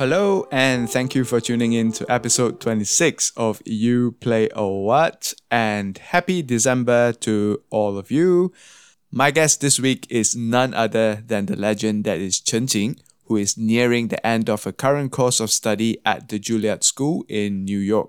Hello, and thank you for tuning in to episode 26 of You Play a What, and happy December to all of you. My guest this week is none other than the legend that is Chen Jing, who is nearing the end of her current course of study at the Juilliard School in New York.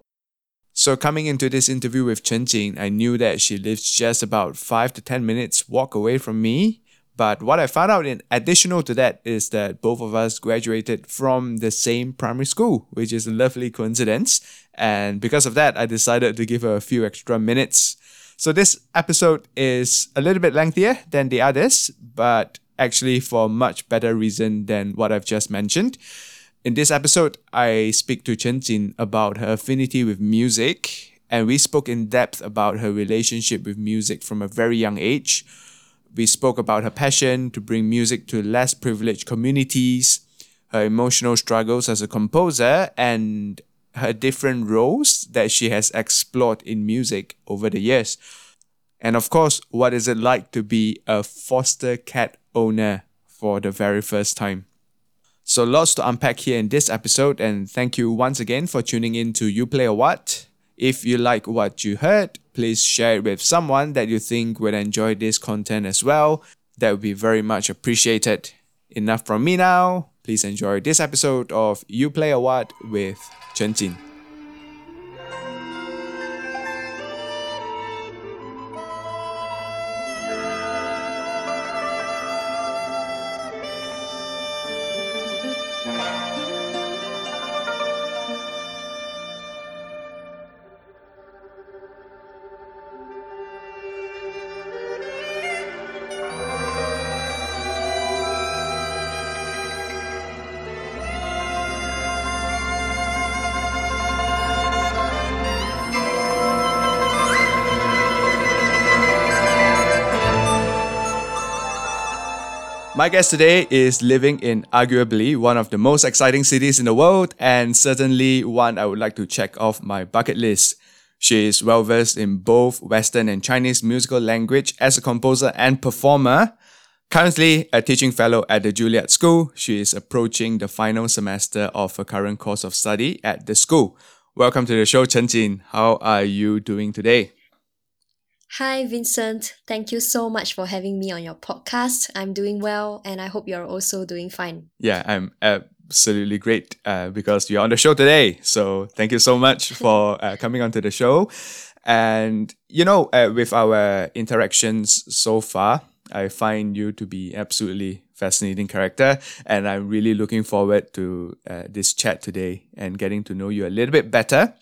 So coming into this interview with Chen Jing, I knew that she lives just about 5 to 10 minutes walk away from me, but what I found out in additional to that is that both of us graduated from the same primary school, which is a lovely coincidence. And because of that, I decided to give her a few extra minutes. So this episode is a little bit lengthier than the others, but actually for much better reason than what I've just mentioned. In this episode, I speak to Chen Jing about her affinity with music, and we spoke in depth about her relationship with music from a very young age we spoke about her passion to bring music to less privileged communities, her emotional struggles as a composer, and her different roles that she has explored in music over the years. And of course, what is it like to be a foster cat owner for the very first time? So, lots to unpack here in this episode, and thank you once again for tuning in to You Play a What. If you like what you heard, please share it with someone that you think would enjoy this content as well. That would be very much appreciated. Enough from me now. Please enjoy this episode of You Play a What with Chen Jing. My guest today is living in arguably one of the most exciting cities in the world and certainly one I would like to check off my bucket list. She is well versed in both Western and Chinese musical language as a composer and performer. Currently a teaching fellow at the Juilliard School, she is approaching the final semester of her current course of study at the school. Welcome to the show, Chen Jing. How are you doing today? Hi, Vincent. Thank you so much for having me on your podcast. I'm doing well, and I hope you're also doing fine. Yeah, I'm absolutely great uh, because you're on the show today. So thank you so much for uh, coming onto the show. And, you know, uh, with our interactions so far, I find you to be absolutely fascinating character and i'm really looking forward to uh, this chat today and getting to know you a little bit better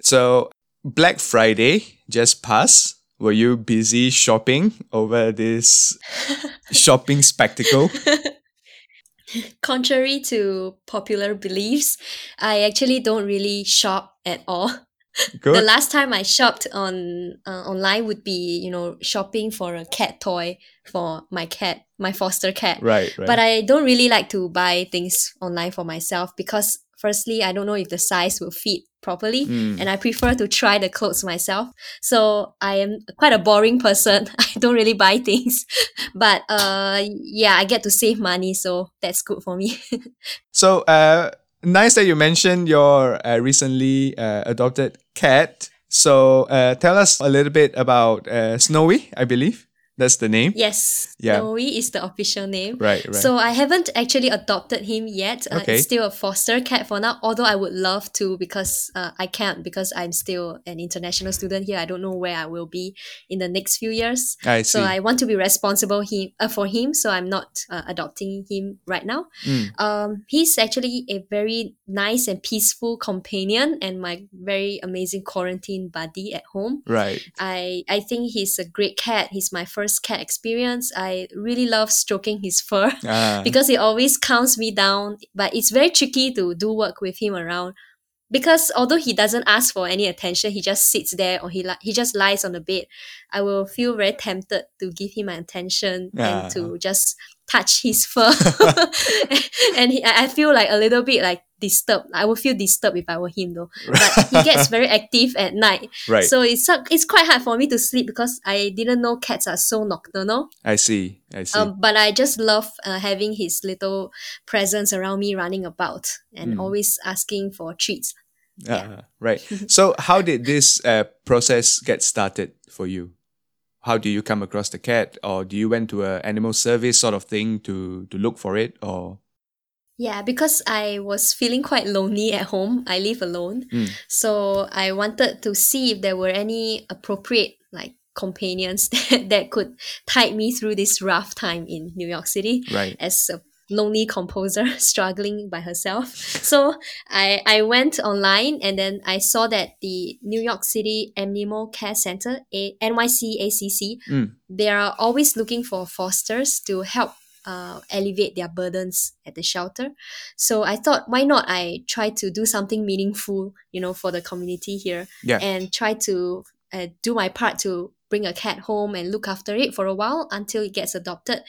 so black friday just passed were you busy shopping over this shopping spectacle? Contrary to popular beliefs, I actually don't really shop at all. Good. The last time I shopped on uh, online would be, you know, shopping for a cat toy for my cat, my foster cat. Right, right. But I don't really like to buy things online for myself because firstly, I don't know if the size will fit properly mm. and I prefer to try the clothes myself. So I am quite a boring person. I don't really buy things. but uh yeah, I get to save money, so that's good for me. so uh nice that you mentioned your uh, recently uh, adopted cat. So uh, tell us a little bit about uh, Snowy, I believe. That's the name? Yes. Yeah. Snowy is the official name. Right, right. So I haven't actually adopted him yet. Uh, okay. It's still a foster cat for now, although I would love to because uh, I can't because I'm still an international student here. I don't know where I will be in the next few years. I see. So I want to be responsible him, uh, for him, so I'm not uh, adopting him right now. Mm. Um, he's actually a very nice and peaceful companion and my very amazing quarantine buddy at home. Right. I, I think he's a great cat. He's my first first cat experience. I really love stroking his fur Ah, because he always calms me down. But it's very tricky to do work with him around because although he doesn't ask for any attention, he just sits there or he li- he just lies on the bed. I will feel very tempted to give him my attention Ah. and to just touch his fur, and he, I I feel like a little bit like disturbed. I would feel disturbed if I were him though. But he gets very active at night, right. so it's it's quite hard for me to sleep because I didn't know cats are so nocturnal. I see. I see. Um, but I just love uh, having his little presence around me running about and Mm. always asking for treats. Ah, right. so, how did this uh, process get started for you? How do you come across the cat, or do you went to a animal service sort of thing to to look for it, or Yeah, because I was feeling quite lonely at home. I live alone. Mm. So I wanted to see if there were any appropriate like companions that, that could tide me through this rough time in New York City right? as a lonely composer struggling by herself. So I, I went online and then I saw that the New York City Animal Care Center, A- NYC ACC, Mm. they are always looking for fosters to help uh, alleviate their burdens at the shelter. So I thought, why not I try to do something meaningful, you know, for the community here Yeah. and try to uh, do my part to bring a cat home and look after it for a while until it gets adopted.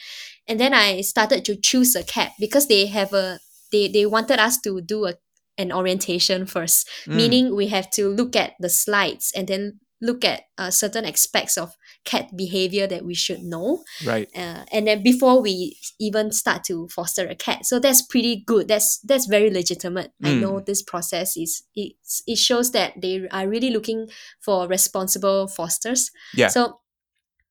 And then I started to choose a cat because they have a they they wanted us to do a an orientation first, Mm. meaning we have to look at the slides and then look at uh, certain aspects of cat behavior that we should know Right. uh, and then before we even start to foster a cat so that's pretty good that's that's very legitimate i Mm. know this process is it's, it shows that they are really looking for responsible fosters Yeah. so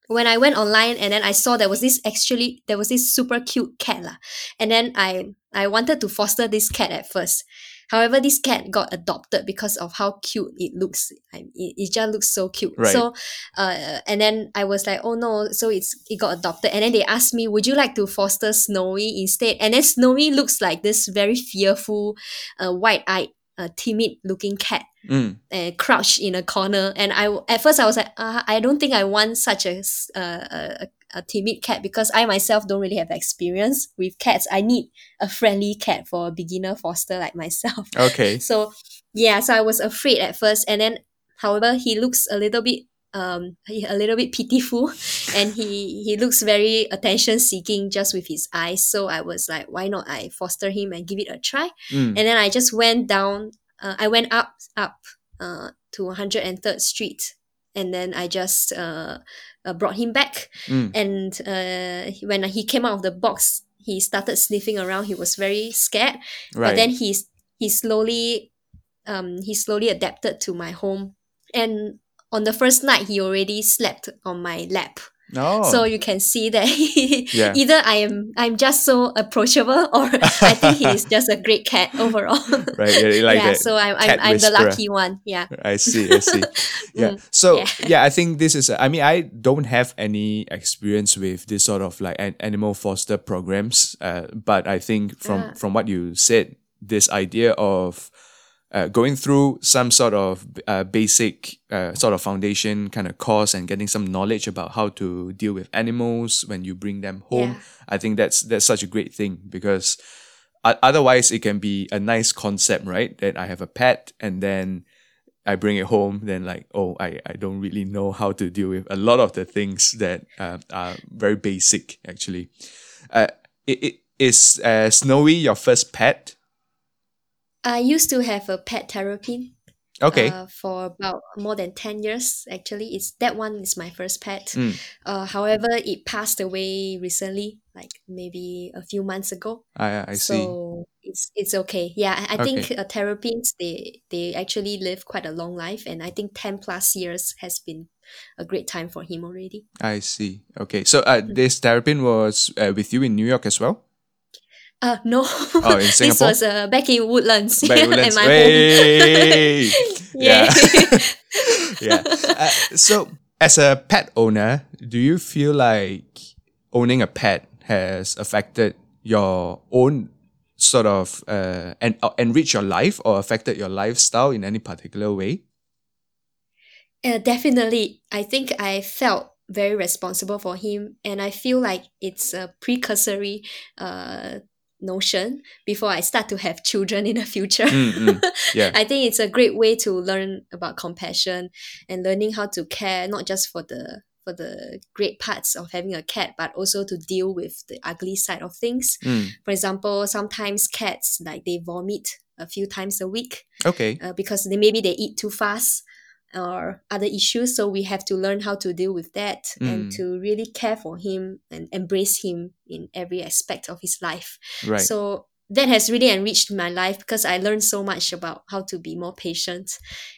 when i went online and then i saw there was this actually there was this super cute cat lah. and then i i wanted to foster this cat at first However, this cat got adopted because of how cute it looks. I, it, it just looks so cute. Right. So, uh, and then I was like, oh no, so it's it got adopted. And then they asked me, would you like to foster Snowy instead? And then Snowy looks like this very fearful, uh, wide-eyed, uh, timid-looking cat Mm. uh, crouched in a corner. And I at first I was like, uh, I don't think I want such a, uh, a a timid cat because I myself don't really have experience with cats. I need a friendly cat for a beginner foster like myself. Okay. So yeah, so I was afraid at first, and then however he looks a little bit um a little bit pitiful, and he he looks very attention seeking just with his eyes. So I was like, why not I foster him and give it a try? Mm. And then I just went down. Uh, I went up up uh to 103rd Street, and then I just uh, uh brought him back. Mm. And uh when he came out of the box, he started sniffing around. He was very scared Right. but then he's he slowly um he slowly adapted to my home and on the first night he already slept on my lap oh. so you can see that he, Yeah. either i am i'm just so approachable or i think he is just a great cat overall right. Yeah, like yeah that. so i'm i'm, I'm the lucky one yeah I see. I see. Yeah. Mm, So yeah. yeah. I think this is. I mean, I don't have any experience with this sort of like an animal foster programs. Uh, but I think from from what you said, this idea of uh, going through some sort of uh, basic uh, sort of foundation kind of course and getting some knowledge about how to deal with animals when you bring them home. Yeah. I think that's that's such a great thing because otherwise it can be a nice concept, right? That I have a pet and then I bring it home, then like, oh, I, I don't really know how to deal with a lot of the things that uh, are very basic actually. Uh, it, it is uh, Snowy your first pet? I used to have a pet terrapin Okay. uh, for about more than 10 years actually it's that one is my first pet Mm. uh, however it passed away recently like maybe a few months ago I I see. so it's it's okay yeah i, I Okay. think uh, terrapins they they actually live quite a long life and i think 10 plus years has been a great time for him already I see. Okay. So uh, this terrapin was uh, with you in New York as well? Uh no. Oh, in this was uh, back in woodlands. Back in at Woodlands. my home yeah, yeah. Uh, so, as a pet owner, do you feel like owning a pet has affected your own sort of uh, and uh, enrich your life or affected your lifestyle in any particular way? Uh, definitely, I think I felt very responsible for him and i feel like it's a precursory uh notion before i start to have children in the future. Mm, mm, yeah. i think it's a great way to learn about compassion and learning how to care not just for the for the great parts of having a cat but also to deal with the ugly side of things. Mm, for example sometimes cats like they vomit a few times a week okay. uh, because they maybe they eat too fast or other issues so we have to learn how to deal with that and Mm. to really care for him and embrace him in every aspect of his life Right. so that has really enriched my life because i learned so much about how to be more patient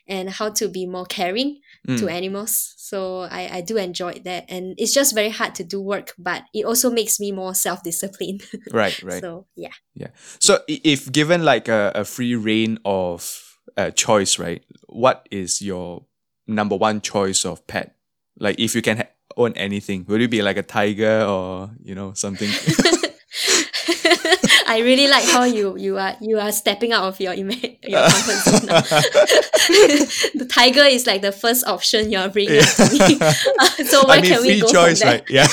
and how to be more caring to Mm, animals so I, I do enjoy that and it's just very hard to do work but it also makes me more self-disciplined right, right. so yeah Yeah. So if given like a, a free reign of uh, choice, right? What is your number one choice of pet? Like if you can ha- own anything, would it be like a tiger or you know something? I really like how you you are you are stepping out of your ima- your comfort zone. the tiger is like the first option you are bringing up to me. Uh, so where I mean, can we go choice, from there? right? Yeah,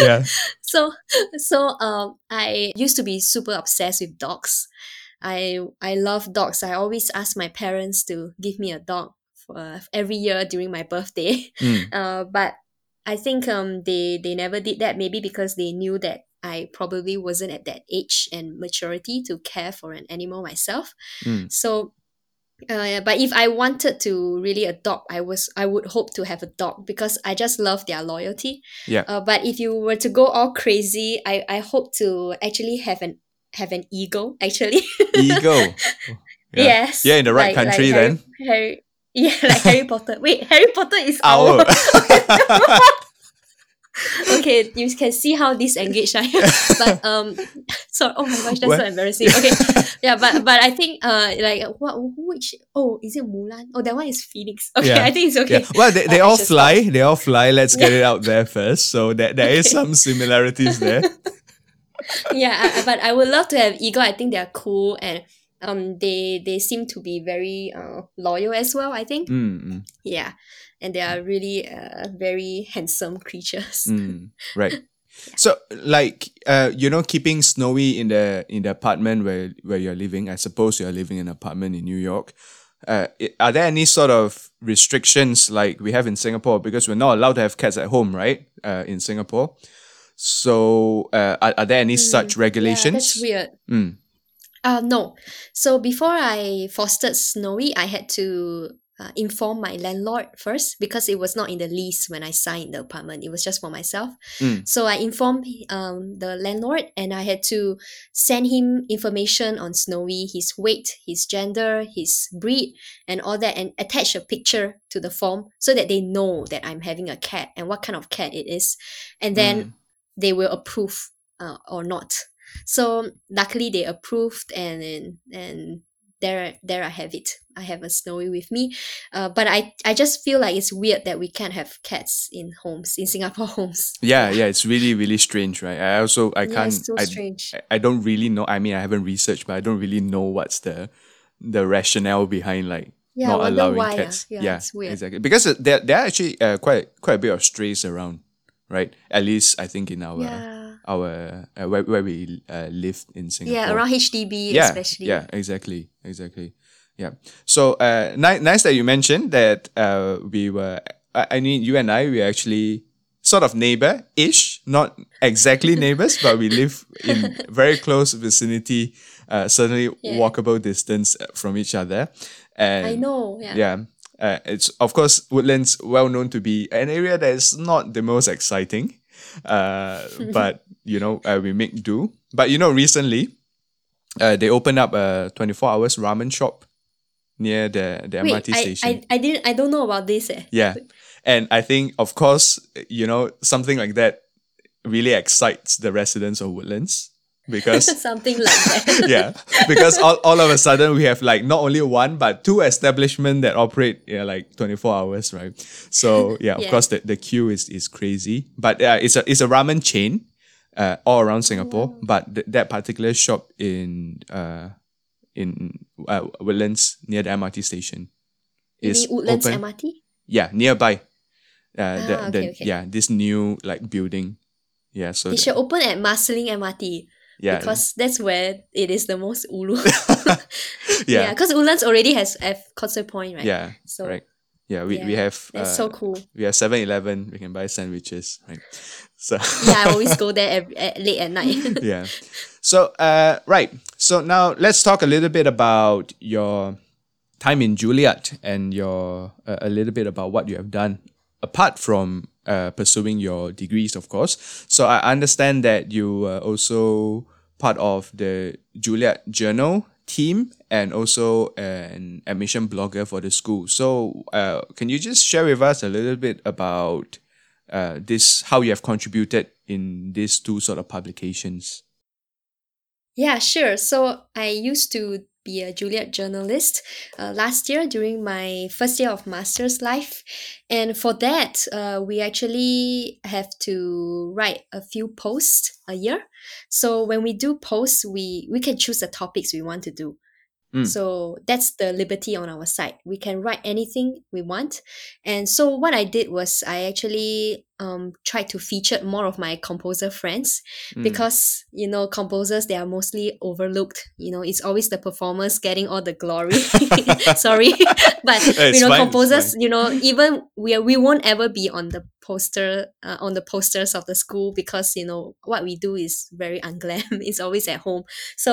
yeah. So so um I used to be super obsessed with dogs. I I love dogs. I always ask my parents to give me a dog for every year during my birthday. Mm, Uh, but I think um they they never did that maybe because they knew that I probably wasn't at that age and maturity to care for an animal myself. mm. So uh, but if I wanted to really adopt, I was I would hope to have a dog because I just love their loyalty. Yeah. Uh, but if you were to go all crazy, I, I hope to actually have an have an eagle actually. Eagle. Yeah. Yes. Yeah, in the right like- like country Harry- then. Harry, yeah, like Harry Potter. Wait, Harry Potter is owl. okay, you can see how disengaged I am. But um, so oh my gosh, that's What? so embarrassing. Okay, yeah, but but I think uh like what which oh is it Mulan? Oh, that one is Phoenix. Okay, Yeah. I think it's okay. Yeah. Well, they, they all fly. They all fly. Let's get it out there first. So that there is Okay. some similarities there. yeah, I, but I would love to have eagle. I think they're cool and um they they seem to be very uh loyal as well. I think Mm, mm, yeah, and they are really uh very handsome creatures. mm. Right. So like uh you know keeping Snowy in the in the apartment where where you're living. I suppose you're living in an apartment in New York. Uh, are there any sort of restrictions like we have in Singapore because we're not allowed to have cats at home, right? Uh, in Singapore. So uh, are, are there any such regulations? Yeah, that's weird. Mm. Uh, no. So before I fostered Snowy, I had to uh, inform my landlord first because it was not in the lease when I signed the apartment. It was just for myself. Mm. So I informed um, the landlord and I had to send him information on Snowy, his weight, his gender, his breed, and all that, and attach a picture to the form so that they know that I'm having a cat and what kind of cat it is. And then Mm. They will approve uh, or not. So luckily they approved and and, and there there I have it. I have a snowy with me. Uh, but I, I just feel like it's weird that we can't have cats in homes, in Singapore homes. Yeah, yeah, it's really, really strange, right? I also I can't it's so I, strange. I- I don't really know. I mean, I haven't researched, but I don't really know what's the the rationale behind like Yeah, not allowing why, cats. Yeah, it's weird. exactly. Because uh, there there are actually uh, quite quite a bit of strays around, right? At least I think in our Yeah. our uh, where where we uh, live in Singapore. Yeah, around HDB yeah, especially. Yeah, exactly, exactly. Yeah. So uh, ni- nice that you mentioned that uh, we were. I, I mean, you and I we actually sort of neighbor ish, not exactly neighbors, but we live in very close vicinity. Uh, certainly Yeah. walkable distance uh, from each other. And I know. Yeah. yeah. Uh, it's of course Woodlands well known to be an area that is not the most exciting, uh, but you know uh, we make do. But you know recently, uh, they opened up a twenty four hours ramen shop near the the Wait, MRT I, station. I, I didn't I don't know about this eh. yeah, and I think of course you know something like that really excites the residents of Woodlands because Something like that. yeah because all, all of a sudden we have like not only one but two establishments that operate yeah like 24 hours right so yeah of Yeah. course the, the queue is, is crazy but uh, it's a it's a ramen chain uh, all around singapore but th- that particular shop in uh in uh, woodlands near the mrt station is Woodlands open MRT? yeah nearby Uh, Ah, the, okay, okay. Yeah, this new like building. Yeah, so They that- should open at Marsiling MRT yeah, because that's where it is the most ulu. yeah, because Woodlands already has F Causeway Point, right? yeah, So right. Yeah, we, we have that's uh, so cool. we have 7-Eleven. We can buy sandwiches, right? So Yeah, I always go there every, at, late at night. yeah. So, uh, right. So now let's talk a little bit about your time in Juilliard and your uh, a little bit about what you have done apart from uh, pursuing your degrees, of course. So I understand that you were also part of the Juilliard Journal team and also an admission blogger for the school. So uh, can you just share with us a little bit about uh, this, how you have contributed in these two sort of publications? Yeah, sure. So I used to be a Juilliard journalist uh, last year during my first year of master's life. And for that, uh, we actually have to write a few posts a year. So when we do posts, we, we can choose the topics we want to do. Mm. So that's the liberty on our side. We can write anything we want. And so what I did was I actually um, tried to feature more of my composer friends Mm. because you know composers they are mostly overlooked. You know it's always the performers getting all the glory. Sorry. But It's you know fine, composers you know even we are, we won't ever be on the poster uh, on the posters of the school because you know what we do is very unglam. It's always at home. So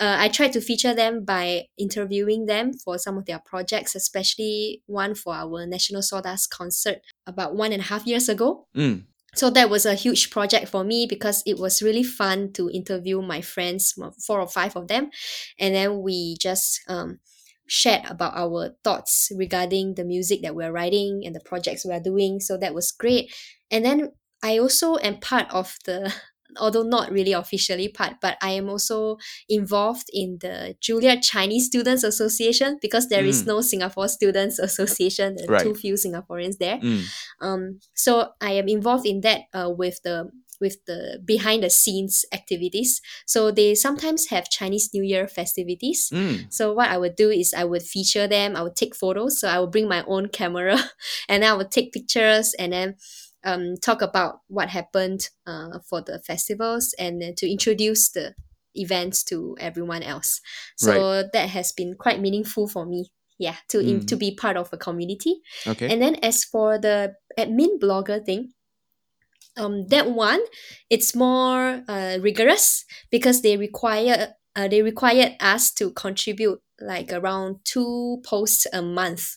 uh, I tried to feature them by interviewing them for some of their projects, especially one for our National Sawdust concert about one and a half years ago. Mm. so that was a huge project for me because it was really fun to interview my friends four or five of them. And then we just um, shared about our thoughts regarding the music that we're writing and the projects we're doing. So that was great. And then i also am part of the although not really officially part but i am also involved in the juilliard chinese students association because there is Mm. no singapore students association there are Right. too few singaporeans there Mm. um, so I am involved in that uh, with the with the behind the scenes activities. So they sometimes have Chinese New Year festivities. Mm. So what I would do is I would feature them. I would take photos. So I would bring my own camera, and then I would take pictures, and then um, talk about what happened uh, for the festivals, and then to introduce the events to everyone else. So that has been quite meaningful for me. Yeah, to in, Mm. to be part of a community. Okay. And then as for the admin blogger thing, um, that one it's more uh, rigorous because they require uh, they required us to contribute like around two posts a month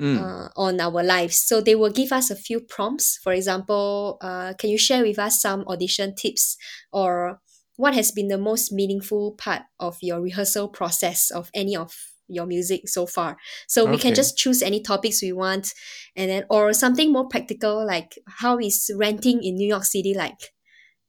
Mm. uh, on our lives. So they will give us a few prompts. For example, uh, can you share with us some audition tips or what has been the most meaningful part of your rehearsal process of any of your music so far? So we can just choose any topics we want and then or something more practical like how is renting in New York City like?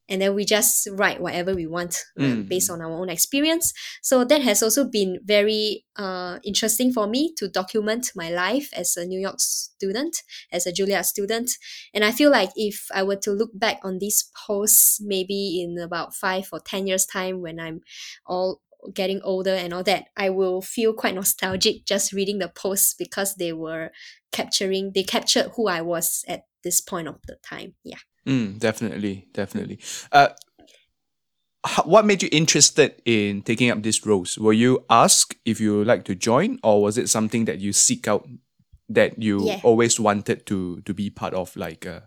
And then we just write whatever we want Mm. based on our own experience. So that has also been very uh, interesting for me to document my life as a New York student, as a Juilliard student. And I feel like if I were to look back on these posts, maybe in about five or 10 years' time when I'm all getting older and all that, I will feel quite nostalgic just reading the posts because they were capturing, they captured who I was at this point of the time. Yeah. Mm, definitely, definitely. Uh, what made you interested in taking up these roles? Were you asked if you would like to join, or was it something that you seek out that you Yeah. always wanted to to be part of, like uh,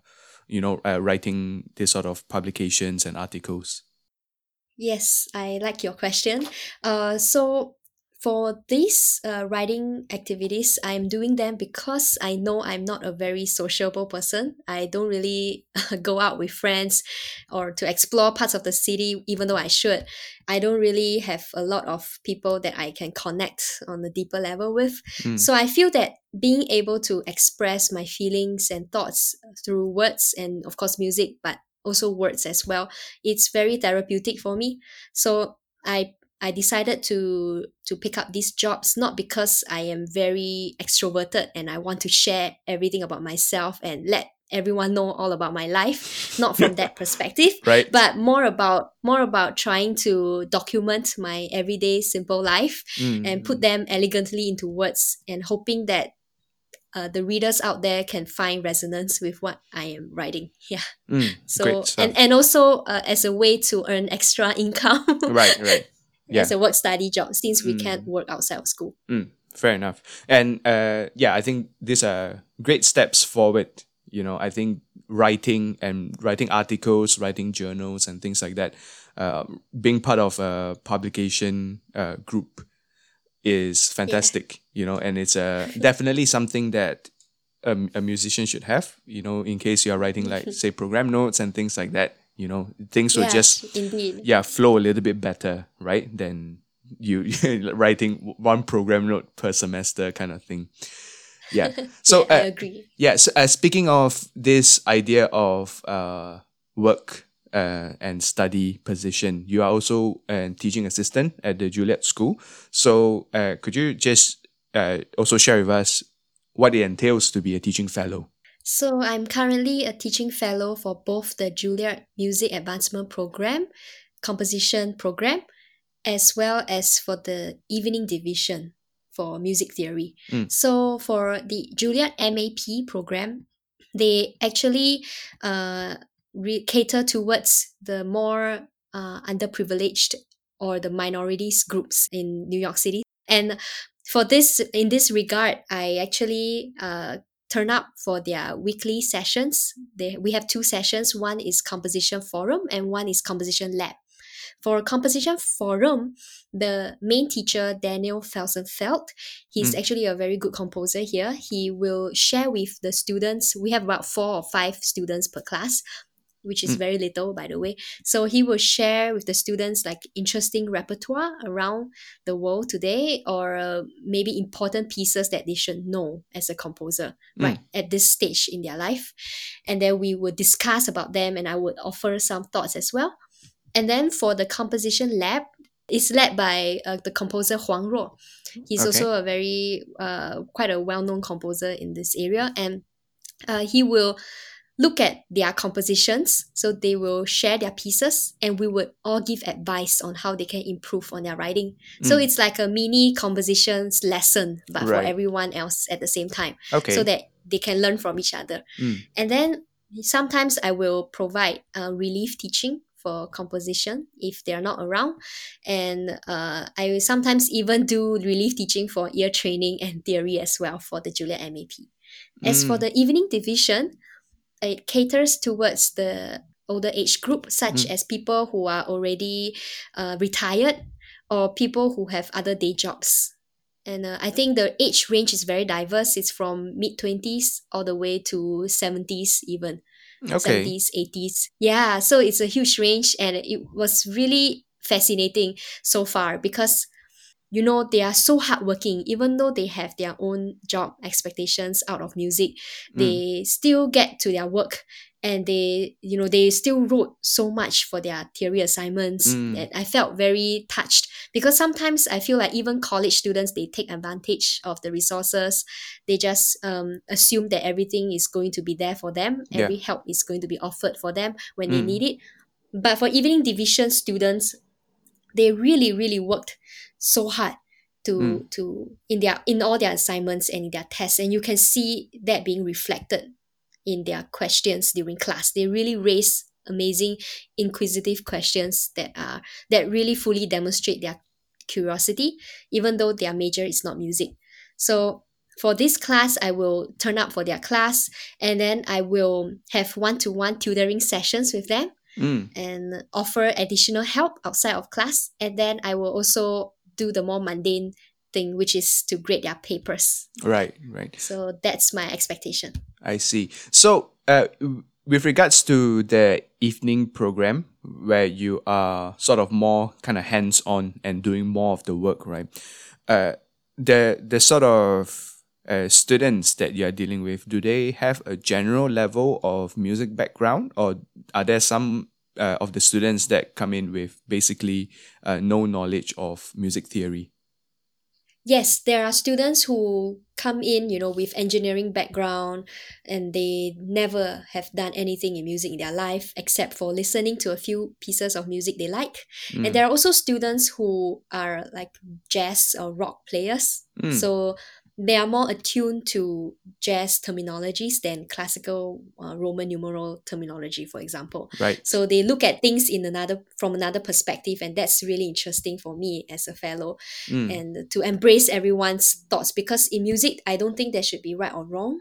you know, uh, writing this sort of publications and articles? Yes, I like your question. Uh, so for these uh, writing activities, I'm doing them because I know I'm not a very sociable person. I don't really go out with friends or to explore parts of the city, even though I should. I don't really have a lot of people that I can connect on a deeper level with. Mm. So I feel that being able to express my feelings and thoughts through words and, of course, music, but also words as well, it's very therapeutic for me. So I I decided to to pick up these jobs not because I am very extroverted and I want to share everything about myself and let everyone know all about my life. Not from that perspective, Right. but more about more about trying to document my everyday simple life Mm. and put them elegantly into words and hoping that uh, the readers out there can find resonance with what I am writing. Yeah. Mm, So and and also uh, as a way to earn extra income. right, right. Yeah. As a work study job, since we Mm. can't work outside of school. Mm, fair enough. And uh, yeah, I think these are great steps forward. You know, I think writing and writing articles, writing journals, and things like that, uh, being part of a publication uh, group is fantastic. You know, and it's uh, definitely something that a, a musician should have. You know, in case you are writing like say program notes and things like that. You know, things will just indeed. yeah flow a little bit better right than you writing one program note per semester kind of thing yeah so Yeah, I uh, agree. yeah so, uh, speaking of this idea of uh, work uh, and study position you are also a teaching assistant at the juilliard school so uh, could you just uh, also share with us what it entails to be a teaching fellow So I'm currently a teaching fellow for both the Juilliard Music Advancement Program, Composition Program, as well as for the evening division for music theory. Mm. So for the Juilliard MAP program, they actually uh, re- cater towards the more uh, underprivileged or the minorities groups in New York City. And for this, in this regard, I actually uh, turn up for their weekly sessions. They, we have two sessions. One is composition forum and one is composition lab. For composition forum, the main teacher Daniel Felsenfeld, he's Mm. actually a very good composer here. He will share with the students. We have about four or five students per class, which is Mm. very little, by the way. So he will share with the students like interesting repertoire around the world today, or uh, maybe important pieces that they should know as a composer Mm. right at this stage in their life, and then we would discuss about them, and I would offer some thoughts as well. And then for the composition lab, it's led by uh, the composer Huang Ruo. He's Okay. also a very uh, quite a well-known composer in this area, and uh, he will look at their compositions. So they will share their pieces, and we would all give advice on how they can improve on their writing. So Mm. it's like a mini compositions lesson, but for everyone else at the same time okay so that they can learn from each other. Mm. And then sometimes I will provide uh, relief teaching for composition if they're not around. And uh, I will sometimes even do relief teaching for ear training and theory as well for the Juilliard MAP. As for Mm. the evening division, it caters towards the older age group, such Mm. as people who are already uh, retired or people who have other day jobs. And uh, I think the age range is very diverse. It's from mid 20s all the way to 70s, even okay 70s, 80s. Yeah, so it's a huge range, and it was really fascinating so far because you know they are so hardworking even though they have their own job expectations out of music Mm. they still get to their work and they you know they still wrote so much for their theory assignments Mm. and i felt very touched because sometimes i feel like even college students they take advantage of the resources they just um, assume that everything is going to be there for them Yeah. every help is going to be offered for them when they Mm. need it but for evening division students they really really worked so hard to Mm. to in their in all their assignments and in their tests and you can see that being reflected in their questions during class they really raise amazing inquisitive questions that are that really fully demonstrate their curiosity even though their major is not music so for this class i will turn up for their class and then i will have one-to-one tutoring sessions with them Mm. and offer additional help outside of class. And then I will also do the more mundane thing, which is to grade their papers. right right So that's my expectation. I see. So, uh, with regards to the evening program, where you are sort of more kind of hands on and doing more of the work, right? Uh, the the sort of uh, students that you are dealing with, do they have a general level of music background, or are there some uh, of the students that come in with basically uh, no knowledge of music theory? Yes, there are students who come in, you know, with engineering background and they never have done anything in music in their life except for listening to a few pieces of music they like. Mm. And there are also students who are like jazz or rock players. Mm. So they are more attuned to jazz terminologies than classical uh, Roman numeral terminology, for example. Right. So they look at things in another from another perspective, and that's really interesting for me as a fellow, Mm. and to embrace everyone's thoughts. Because in music, I don't think there should be right or wrong.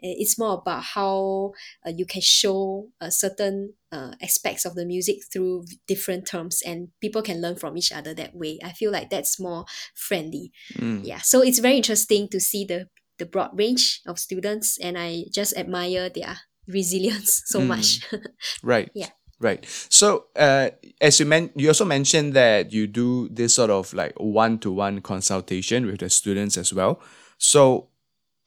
It's more about how uh, you can show uh, certain uh, aspects of the music through different terms, and people can learn from each other that way. I feel like that's more friendly Mm. yeah so it's very interesting to see the the broad range of students and i just admire their resilience so Mm. much Right. Yeah. Right. So, uh, as you men, you also mentioned that you do this sort of like one-to-one consultation with the students as well. So,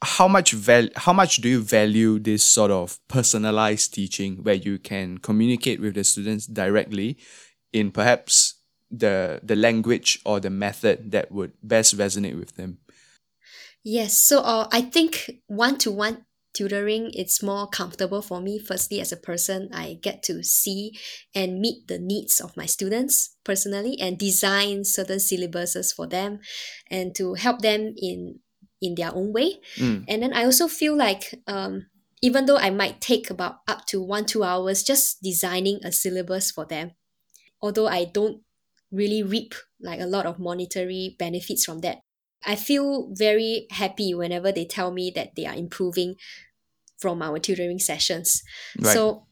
how much val- how much do you value this sort of personalized teaching where you can communicate with the students directly in perhaps the the language or the method that would best resonate with them? yes so uh, i think one-to-one tutoring it's more comfortable for me firstly as a person i get to see and meet the needs of my students personally and design certain syllabuses for them and to help them in in their own way Mm. and then i also feel like um, even though i might take about up to one two hours just designing a syllabus for them although i don't really reap like a lot of monetary benefits from that i feel very happy whenever they tell me that they are improving from our tutoring sessions Right. so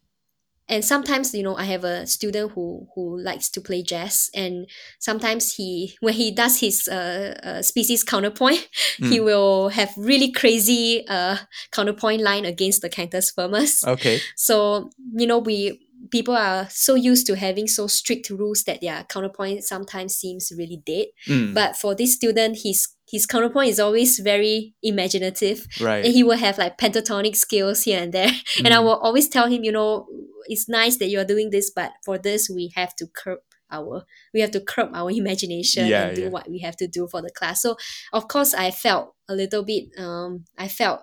and sometimes you know i have a student who who likes to play jazz and sometimes he when he does his uh, uh species counterpoint he Mm. will have really crazy uh counterpoint line against the cantus firmus okay. so you know we people are so used to having so strict rules that their counterpoint sometimes seems really dead Mm. but for this student his his counterpoint is always very imaginative right. and he will have like pentatonic scales here and there and i Mm. will always tell him you know it's nice that you're doing this but for this we have to curb our we have to curb our imagination Yeah, and do yeah. what we have to do for the class so of course i felt a little bit um i felt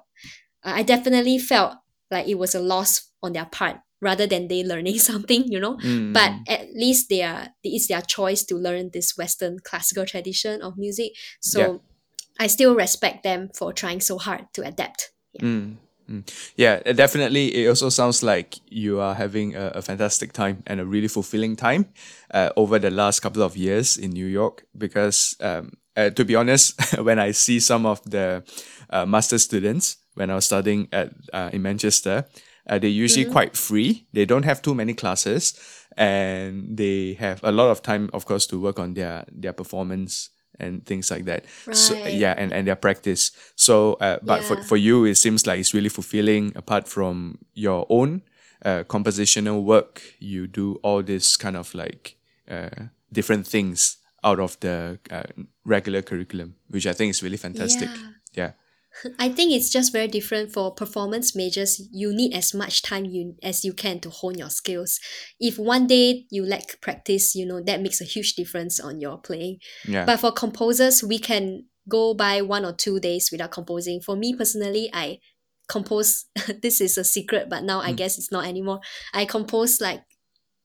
i definitely felt like it was a loss on their part rather than they learning something you know Mm. but at least they are it's their choice to learn this western classical tradition of music so Yeah. I still respect them for trying so hard to adapt Mm, mm. Yeah, definitely. It also sounds like you are having a, a fantastic time and a really fulfilling time uh, over the last couple of years in New York. Because, um, uh, to be honest, when I see some of the uh, master students when I was studying at uh, in Manchester, uh, they're usually quite free. They don't have too many classes, and they have a lot of time, of course, to work on their their performance and things like that. So Right. yeah, and, and their practice. So, uh, but for, Yeah. for you, it seems like it's really fulfilling. Apart from your own uh, compositional work, you do all this kind of like uh, different things out of the uh, regular curriculum, which I think is really fantastic. Yeah. Yeah. I think it's just very different for performance majors. You need as much time you as you can to hone your skills. If one day you lack practice, you know that makes a huge difference on your playing. Yeah. But for composers, we can go by one or two days without composing. For me personally, I compose. this is a secret, but now I Mm. guess it's not anymore. I compose like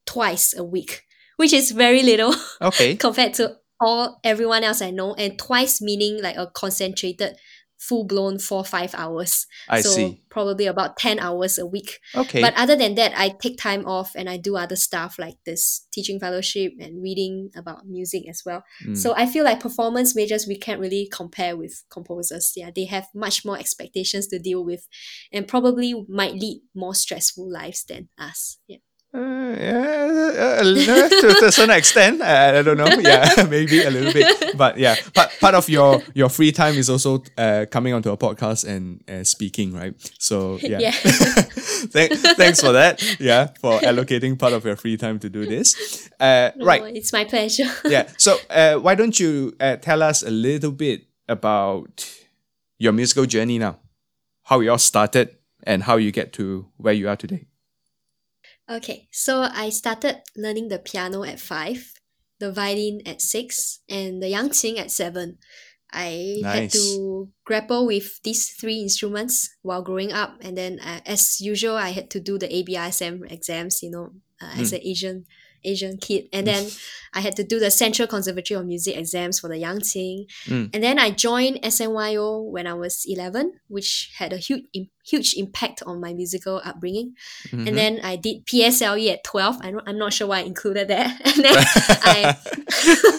twice a week, which is very little okay. compared to all everyone else I know, and twice meaning like a concentrated, full blown four five hours. I so see. probably about ten hours a week. Okay. But other than that, I take time off and I do other stuff like this teaching fellowship and reading about music as well. Mm. So I feel like performance majors we can't really compare with composers. Yeah, they have much more expectations to deal with, and probably might lead more stressful lives than us. Yeah. Uh, yeah, uh, to, to a certain extent, uh, I don't know. Yeah, maybe a little bit, but yeah, part part of your your free time is also uh, coming onto a podcast and uh, speaking, right? So yeah, Yeah. Thank, thanks for that. Yeah, for allocating part of your free time to do this. Uh, No, right. it's my pleasure. Yeah. So uh, why don't you uh, tell us a little bit about your musical journey now, how you all started, and how you get to where you are today. Okay, so I started learning the piano at five, the violin at six, and the yangqin at seven. I had Nice. to grapple with these three instruments while growing up, and then uh, as usual, I had to do the ABRSM exams. You know, uh, as Mm. an Asian Asian kid. And then I had to do the Central Conservatory of Music exams for the Yangqin. Mm. And then I joined SNYO when I was 11, which had a huge, huge impact on my musical upbringing. Mhm. And then I did PSLE at 12. I don't, I'm not sure why I included that. And then I. Sure.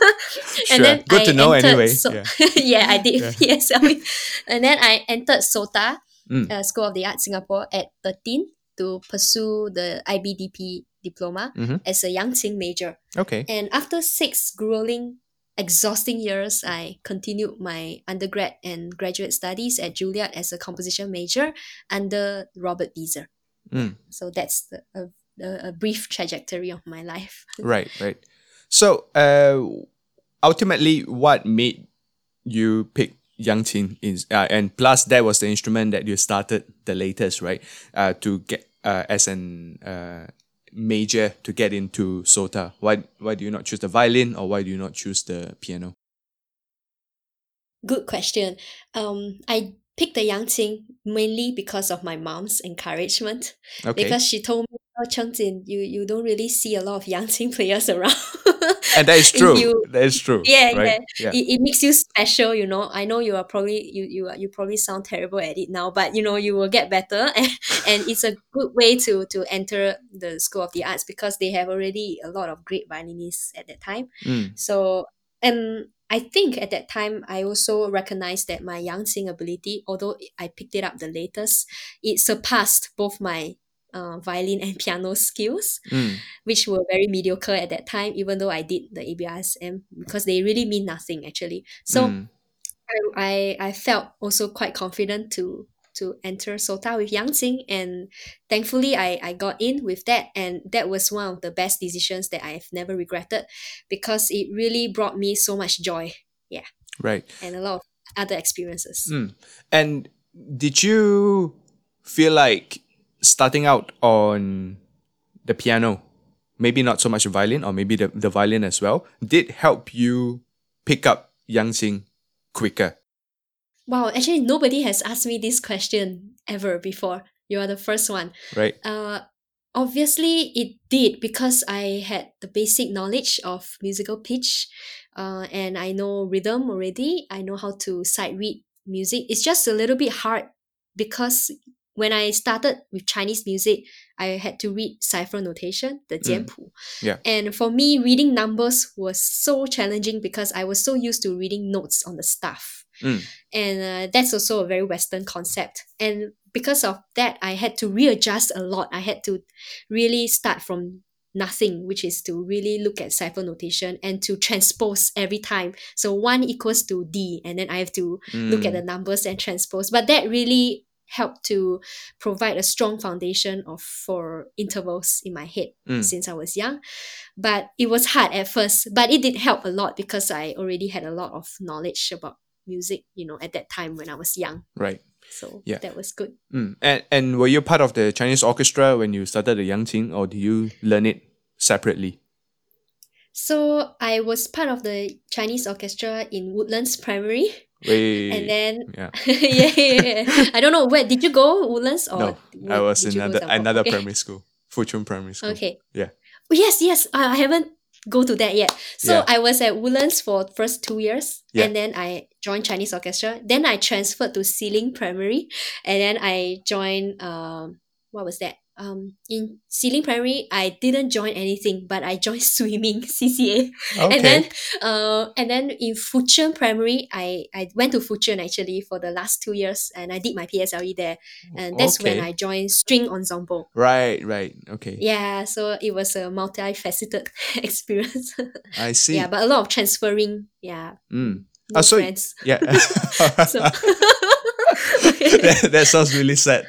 and then Good I to know anyway. So- Yeah. yeah, I did Yeah. PSLE. And then I entered SOTA, Mm. uh, School of the Arts Singapore, at 13 to pursue the IBDP diploma Mhm. as a Yangqin major. Okay. And after six grueling, exhausting years, I continued my undergrad and graduate studies at Juilliard as a composition major under Robert Beaser. Mm. So that's the, a, a, a brief trajectory of my life. Right, right. So, uh, ultimately, what made you pick Yangqin is, uh, and plus that was the instrument that you started the latest, right? Uh, to get uh, as an uh, major to get into Sota. Why why do you not choose the violin or why do you not choose the piano? Good question. Um, I picked the Yangqin mainly because of my mom's encouragement. Okay, Because she told me, oh, Cheng Jin, you, you don't really see a lot of Yangqin players around. and that is true. you- that is true. Yeah, right? yeah, it, it makes you special you know i know you are probably you you are, you probably sound terrible at it now but you know you will get better and, and it's a good way to to enter the school of the arts because they have already a lot of great violinists at that time Mm, so and i think at that time i also recognized that my Yangqin ability although i picked it up the latest it surpassed both my uh, violin and piano skills mm, which were very mediocre at that time, even though I did the ABRSM because they really mean nothing actually. So mm, I, I I felt also quite confident to to enter Sota with Yangqin and thankfully I, I got in with that and that was one of the best decisions that I've never regretted because it really brought me so much joy Yeah. right. and a lot of other experiences. Mm. And did you feel like starting out on the piano, maybe not so much violin, or maybe the, the violin as well, did help you pick up Yangqin quicker? Wow, actually nobody has asked me this question ever before. You are the first one. Right? Uh, obviously it did because I had the basic knowledge of musical pitch, uh, and I know rhythm already. I know how to sight read music. It's just a little bit hard because when I started with Chinese music, I had to read cipher notation, the jianpu. Yeah. And for me, reading numbers was so challenging because I was so used to reading notes on the staff. Mm. And uh, that's also a very Western concept. And because of that, I had to readjust a lot. I had to really start from nothing, which is to really look at cipher notation and to transpose every time. So one equals to D, and then I have to look at Mm. the numbers and transpose. But that really helped to provide a strong foundation of for intervals in my head Mm. since I was young. But it was hard at first, but it did help a lot because I already had a lot of knowledge about music, you know, at that time when I was young. Right. So Yeah. that was good. Mm. And, and were you part of the Chinese orchestra when you started the Yangqin, or do you learn it separately? So I was part of the Chinese orchestra in Woodlands Primary, Wait. and then yeah. yeah, yeah, yeah. I don't know where did you go Woodlands or no, I was in another, another Okay. primary school, Fuchun Primary School. Okay. Yeah. Oh, yes, yes. I I haven't go to that yet. So Yeah. I was at Woodlands for first two years, Yeah. and then I joined Chinese orchestra. Then I transferred to Si Ling Primary, and then I joined um what was that? Um, in Si Ling Primary, I didn't join anything, but I joined swimming CCA. Okay. And then, uh, and then in Fuchun Primary, I, I went to Fuchun actually for the last two years, and I did my PSLE there, and that's when I joined string ensemble. Right, right. Okay. Yeah, so it was a multifaceted experience. I see. yeah, but a lot of transferring. Yeah, Mm. no Ah, so- friends. Yeah. So that, that sounds really sad.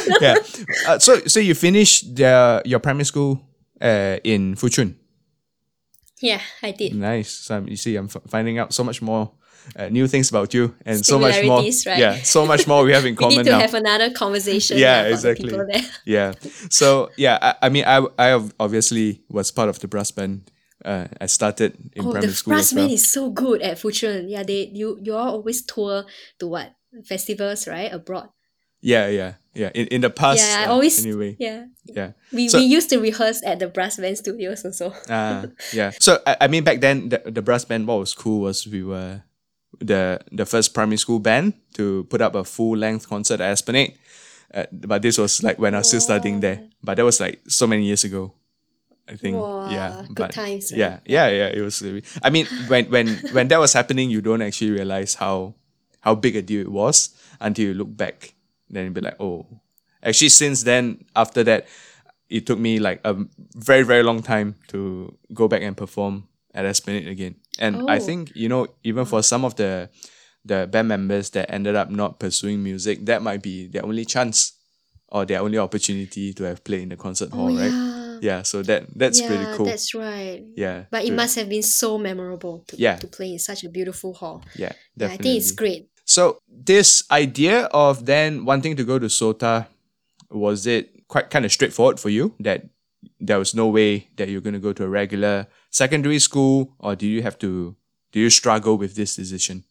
yeah. Uh, so so you finished the, your primary school uh, in Fuchun. yeah, I did. Nice. So I'm- you see, I'm f- finding out so much more uh, new things about you, and so much more. Right? Yeah, so much more we have in common. We need to now. have another conversation. Yeah, about exactly. People there. yeah. So yeah, I, I mean, I I obviously was part of the brass band. Uh, I started in oh, primary the school as brass band well. is so good at Fuchun. Yeah, they you you all always tour to what festivals right abroad. Yeah, yeah, yeah. In in the past, Yeah, I uh, always- anyway. Yeah. Yeah. We, So- we used to rehearse at the brass band studios also. Uh, yeah. So I, I mean, back then the, the brass band what was cool was we were the the first primary school band to put up a full length concert at Esplanade. Uh, but this was like when I was still studying there. But that was like so many years ago. I think. Wow, yeah. good but times, right? Yeah, yeah, yeah. It was. I mean, when when when that was happening, you don't actually realize how how big a deal it was until you look back. Then you'll be like, oh. Actually, since then, after that, it took me like a very very long time to go back and perform at Esplanade again. And I Oh. think you know even for some of the the band members that ended up not pursuing music, that might be their only chance or their only opportunity to have played in the concert oh, hall, oh, right? yeah. Yeah, so that that's yeah, pretty cool. That's right. yeah, But it must have been so memorable to, Yeah. to play in such a beautiful hall. yeah, Yeah, definitely. I think it's great. So this idea of then wanting to go to Sota, was it quite kind of straightforward for you that there was no way that you're going to go to a regular secondary school, or do you have to? Do you struggle with this decision?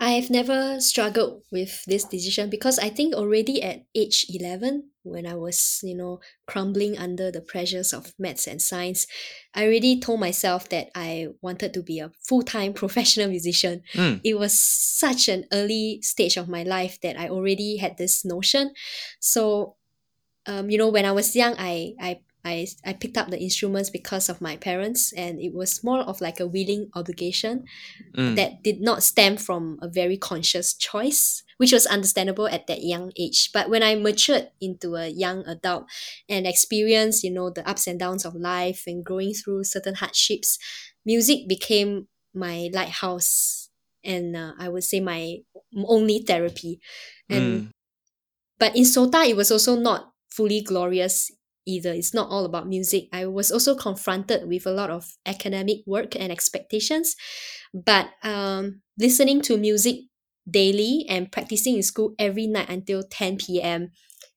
I've never struggled with this decision because I think already at age 11, when I was, you know, crumbling under the pressures of maths and science, I already told myself that I wanted to be a full time professional musician. Mm. It was such an early stage of my life that I already had this notion. So, um, you know, when I was young, I, I I, I picked up the instruments because of my parents, and it was more of like a willing obligation Mm. that did not stem from a very conscious choice, which was understandable at that young age. But when I matured into a young adult and experienced, you know, the ups and downs of life and growing through certain hardships, music became my lighthouse and uh, I would say my only therapy. And Mm. but in Sota, it was also not fully glorious either. It's not all about music. I was also confronted with a lot of academic work and expectations. But um, listening to music daily and practicing in school every night until 10 p.m.,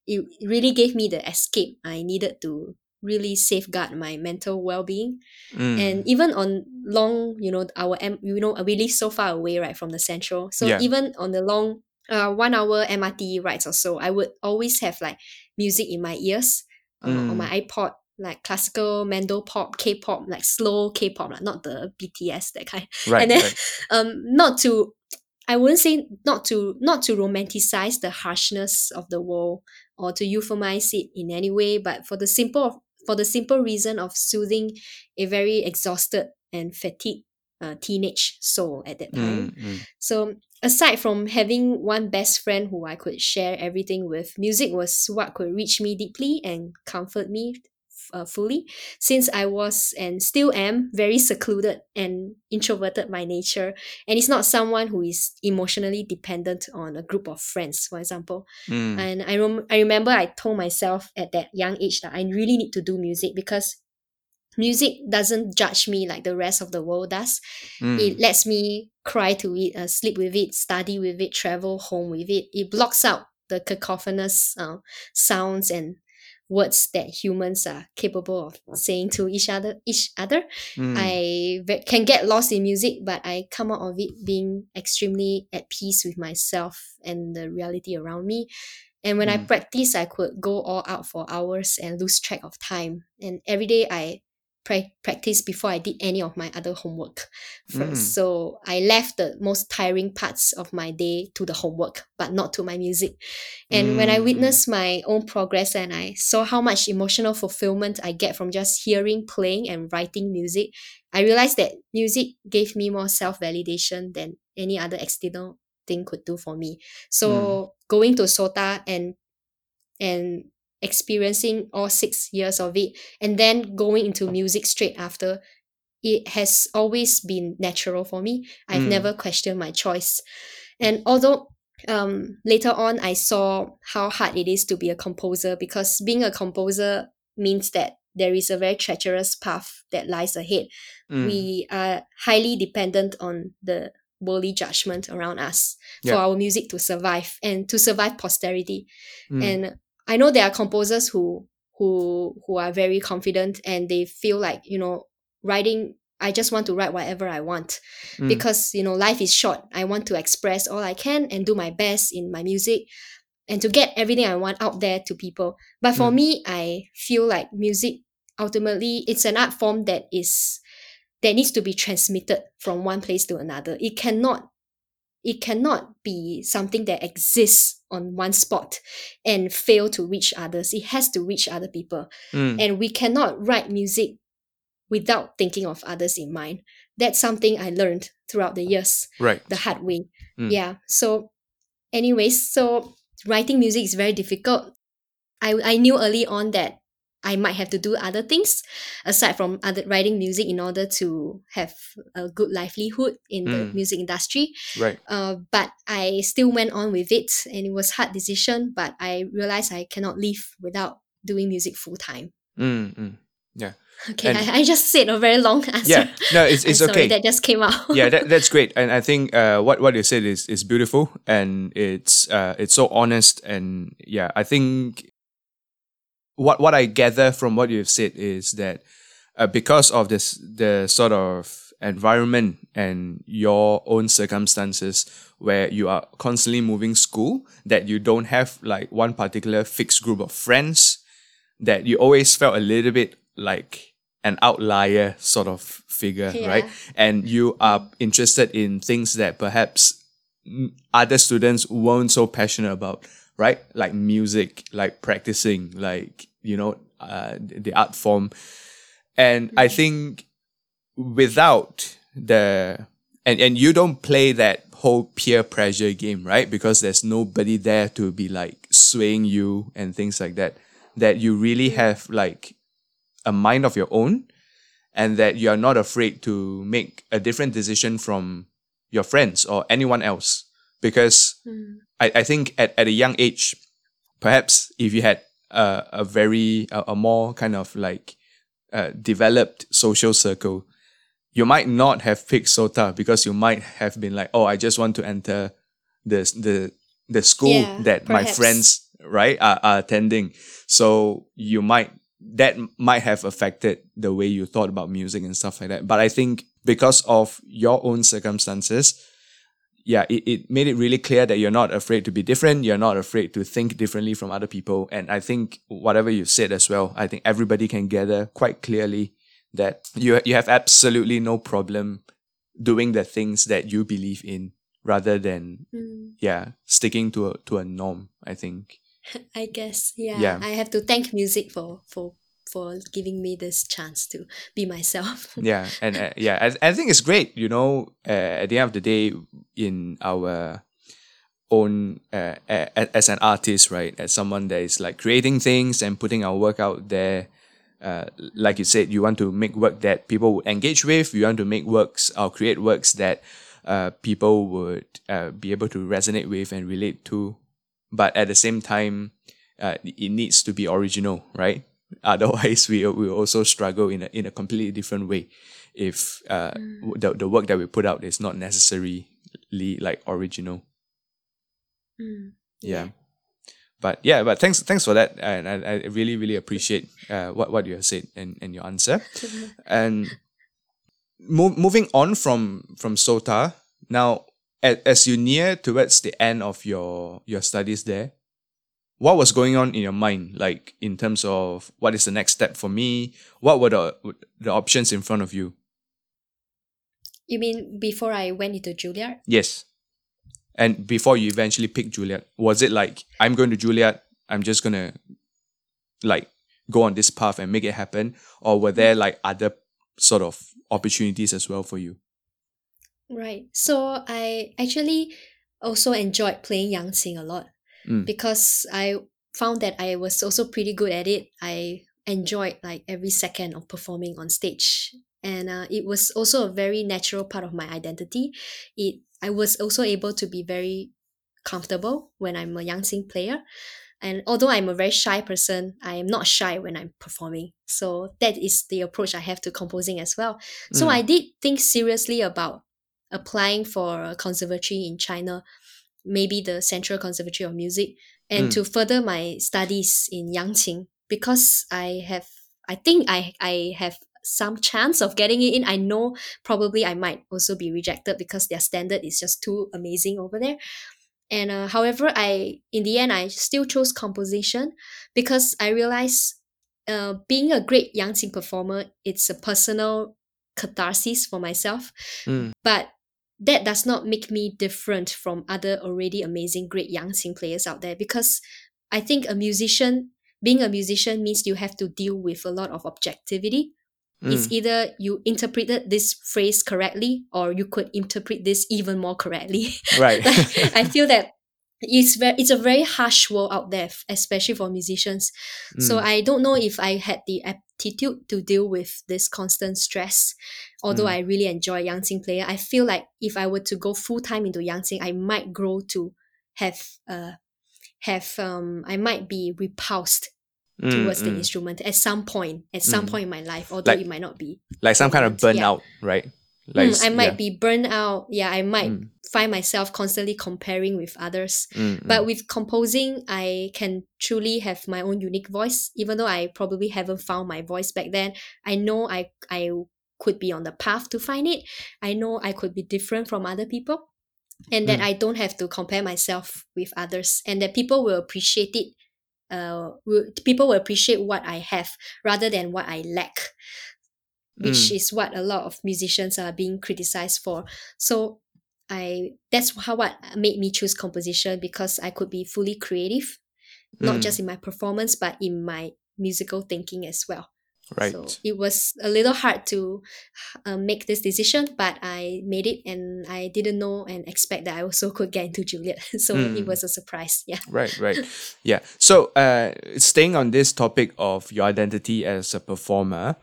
it really gave me the escape I needed to really safeguard my mental well-being Mm. and even on long you know our M, you know we live so far away right from the central so Yeah. even on the long uh, one hour mrt rides or so i would always have like music in my ears uh, on Mm. my ipod like classical mando pop k-pop like slow k-pop like, not the bts that kind right, and then right. um not to i wouldn't say not to not to romanticize the harshness of the world or to euphemize it in any way but for the simple for the simple reason of soothing a very exhausted and fatigued uh, teenage soul at that time Mm, mm. so aside from having one best friend who I could share everything with, music was what could reach me deeply and comfort me uh, fully. Since I was and still am very secluded and introverted by nature, and it's not someone who is emotionally dependent on a group of friends, for example. Mm. And I rem- I remember I told myself at that young age that I really need to do music because music doesn't judge me like the rest of the world does Mm. it lets me cry to it, uh, sleep with it, study with it, travel home with it. It blocks out the cacophonous uh, sounds and words that humans are capable of saying to each other. Each other, Mm. I ve- can get lost in music, but I come out of it being extremely at peace with myself and the reality around me. And when I Mm. practice, I could go all out for hours and lose track of time. And every day I pra- practice before I did any of my other homework first. Mm. So I left the most tiring parts of my day to the homework, but not to my music. And when I Mm. witnessed my own progress and I saw how much emotional fulfillment I get from just hearing, playing, and writing music, I realized that music gave me more self validation than any other external thing could do for me. So going to Sota and and experiencing all six years of it and then going into music straight after it has always been natural for me i've Mm. never questioned my choice and although um, later on i saw how hard it is to be a composer because being a composer means that there is a very treacherous path that lies ahead Mm. we are highly dependent on the worldly judgment around us Yeah. for our music to survive and to survive posterity Mm. and i know there are composers who who who are very confident and they feel like you know writing i just want to write whatever i want Mm. because you know life is short i want to express all i can and do my best in my music and to get everything I want out there to people. But for Mm. me, I feel like music ultimately it's an art form that is that needs to be transmitted from one place to another. It cannot it cannot be something that exists on one spot and fail to reach others. It has to reach other people. Mm. And we cannot write music without thinking of others in mind. That's something I learned throughout the years Right. the hard way. Mm. Yeah. So, anyways, so writing music is very difficult. I I knew early on that I might have to do other things aside from other writing music in order to have a good livelihood in the Mm. music industry. Right. Uh, but I still went on with it, and it was hard decision. But I realized I cannot live without doing music full time. Mm, mm. Yeah. Okay, And- I, I just said a very long answer. Yeah. No, it's, it's okay. that just came out. yeah, that, that's great, and I think uh, what what you said is is beautiful, and it's uh, it's so honest, and yeah, I think what what I gather from what you've said is that uh, because of this the sort of environment and your own circumstances where you are constantly moving school, that you don't have like one particular fixed group of friends, that you always felt a little bit like an outlier sort of figure, right? And you are interested in things that perhaps other students weren't so passionate about, right? Like music, like practicing, like, you know, uh, the art form. And I think without the, and, and you don't play that whole peer pressure game, right? Because there's nobody there to be like swaying you and things like that. That you really have like a mind of your own and that you are not afraid to make a different decision from your friends or anyone else. Because Mm. I, I think at, at a young age, perhaps if you had a, a very, a, a more kind of like uh, developed social circle, you might not have picked SOTA because you might have been like, oh, I just want to enter the, the, the school Yeah, that my friends, right, are, are attending. So you might, that might have affected the way you thought about music and stuff like that. But I think because of your own circumstances, yeah, it, it made it really clear that you're not afraid to be different. You're not afraid to think differently from other people. And I think whatever you said as well, I think everybody can gather quite clearly that you, you have absolutely no problem doing the things that you believe in rather than, Mm. yeah, sticking to a, to a norm, I think. I guess yeah. Yeah. I have to thank music for for for giving me this chance to be myself. yeah and uh, yeah I, I think it's great you know uh, at the end of the day in our own uh, as an artist right as someone that is like creating things and putting our work out there uh, like you said you want to make work that people would engage with you want to make works or create works that uh, people would uh, be able to resonate with and relate to but at the same time uh, it needs to be original right otherwise we we also struggle in a in a completely different way if uh w- the, the work that we put out is not necessarily like original. Mm. yeah. But yeah but thanks thanks for that. And I, I really really appreciate uh what what you have said and, and your answer. And mo- moving on from from sota now as, as you near towards the end of your your studies there what was going on in your mind like in terms of what is the next step for me? What were the the options in front of you? You mean before I went into Juilliard? yes. And before you eventually picked juilliard was it like i'm going to juilliard i'm just gonna like go on this path and make it happen? Or were there like other sort of opportunities as well for you? Right. So I actually also enjoyed playing Yangqin a lot Mm. because I found that I was also pretty good at it. I enjoyed like every second of performing on stage. And uh, it was also a very natural part of my identity. It I was also able to be very comfortable when I'm a young Yangqin player. And although I'm a very shy person, I am not shy when I'm performing. So that is the approach I have to composing as well. So Mm. I did think seriously about applying for a conservatory in China, maybe the Central Conservatory of Music, and Mm. to further my studies in Yangqin because I have I think I I have some chance of getting it in. I know probably I might also be rejected because their standard is just too amazing over there. And uh, however, I in the end I still chose composition because I realized uh, being a great Yangqin performer, it's a personal catharsis for myself. Mm. But that does not make me different from other already amazing great Yangqin players out there because I think a musician, being a musician means you have to deal with a lot of objectivity. It's Mm. either you interpreted this phrase correctly or you could interpret this even more correctly. Right. Like, I feel that it's very it's a very harsh world out there, especially for musicians. So Mm. I don't know if I had the aptitude to deal with this constant stress. Although Mm. I really enjoy Yangqin player, I feel like if I were to go full time into Yangqin, I might grow to have uh have um I might be repulsed Mm, towards the mm. instrument at some point, at some Mm. point in my life, although Like- it might not be. like some kind of Yeah. burnout, right? Mm, I might yeah. be burned out. Yeah, I might Mm. find myself constantly comparing with others. Mm, But with composing, I can truly have my own unique voice. Even though I probably haven't found my voice back then, I know I I could be on the path to find it. I know I could be different from other people, and that Mm. I don't have to compare myself with others, and that people will appreciate it. Uh, will, people will appreciate what I have rather than what I lack which Mm. is what a lot of musicians are being criticized for. So I that's how what made me choose composition because I could be fully creative, not Mm. just in my performance but in my musical thinking as well. right. So it was a little hard to uh, make this decision, but I made it, and I didn't know and expect that I also could get into Juilliard. so it Mm. was a surprise. Yeah. Right, right. Yeah. So, uh, staying on this topic of your identity as a performer,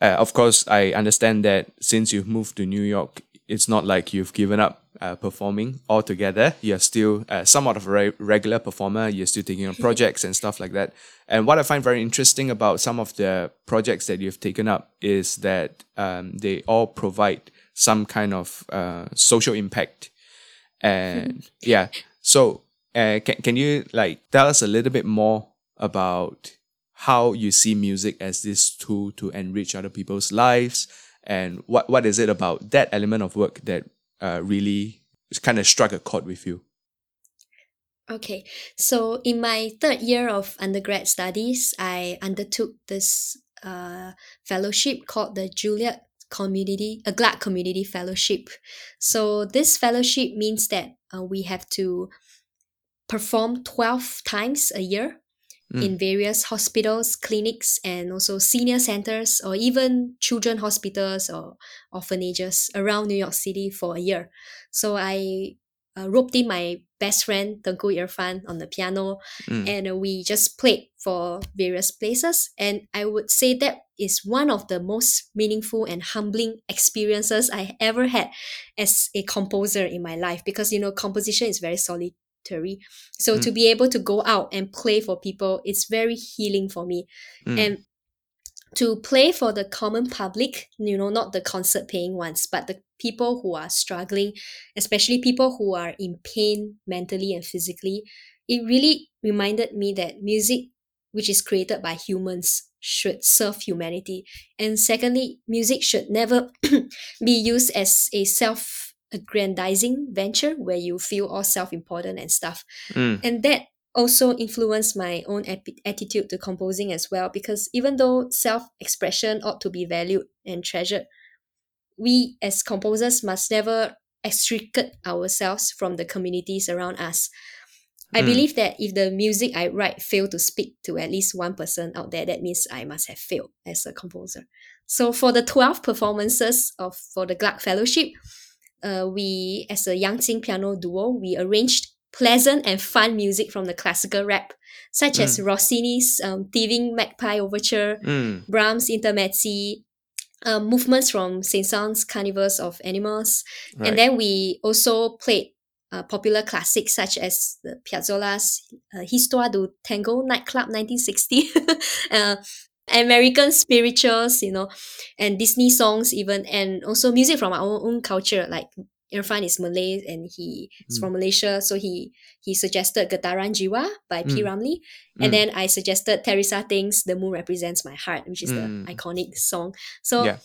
uh, of course, I understand that since you've moved to New York, it's not like you've given up uh, performing altogether. You're still uh, somewhat of a re- regular performer. You're still taking on projects and stuff like that. And what I find very interesting about some of the projects that you've taken up is that um, they all provide some kind of uh, social impact. And yeah, so uh, can can you like tell us a little bit more about how you see music as this tool to enrich other people's lives, and what what is it about that element of work that uh, really kind of struck a chord with you? Okay, so in my third year of undergrad studies, I undertook this uh, fellowship called the Juilliard Community, a Gluck Community Fellowship. So this fellowship means that uh, we have to perform 12 times a year Mm. in various hospitals, clinics, and also senior centers, or even children hospitals or orphanages around New York City for a year. So I uh, roped in my best friend Tengku Irfan on the piano, Mm. and uh, we just played for various places. And I would say that is one of the most meaningful and humbling experiences I ever had as a composer in my life because you know composition is very solitary. So to be able to go out and play for people, it's very healing for me. Mm. And to play for the common public, you know, not the concert paying ones, but the people who are struggling, especially people who are in pain mentally and physically, it really reminded me that music, which is created by humans, should serve humanity. And secondly, music should never be used as a self aggrandizing venture where you feel all self important and stuff Mm. and that also influenced my own attitude to composing as well because even though self-expression ought to be valued and treasured we as composers must never extricate ourselves from the communities around us i Mm. believe that if the music i write fail to speak to at least one person out there that means i must have failed as a composer so for the 12 performances of for the Gluck fellowship uh, we as a Yangqin piano duo we arranged pleasant and fun music from the classical rap such as rossini's um, thieving magpie overture Mm. brahms intermezzi um, movements from saint-saëns carnival of animals Right. and then we also played uh, popular classics such as the Piazzolla's uh, Histoire du Tango nightclub 1960 uh, American spirituals, you know, and Disney songs even, and also music from our own, own culture. Like Irfan is Malay and he is Mm. from Malaysia, so he he suggested Getaran Jiwa by P. Mm. Ramlee, Mm. and then I suggested Teresa Teng's The Moon Represents My Heart, which is Mm. the iconic song. So Yeah.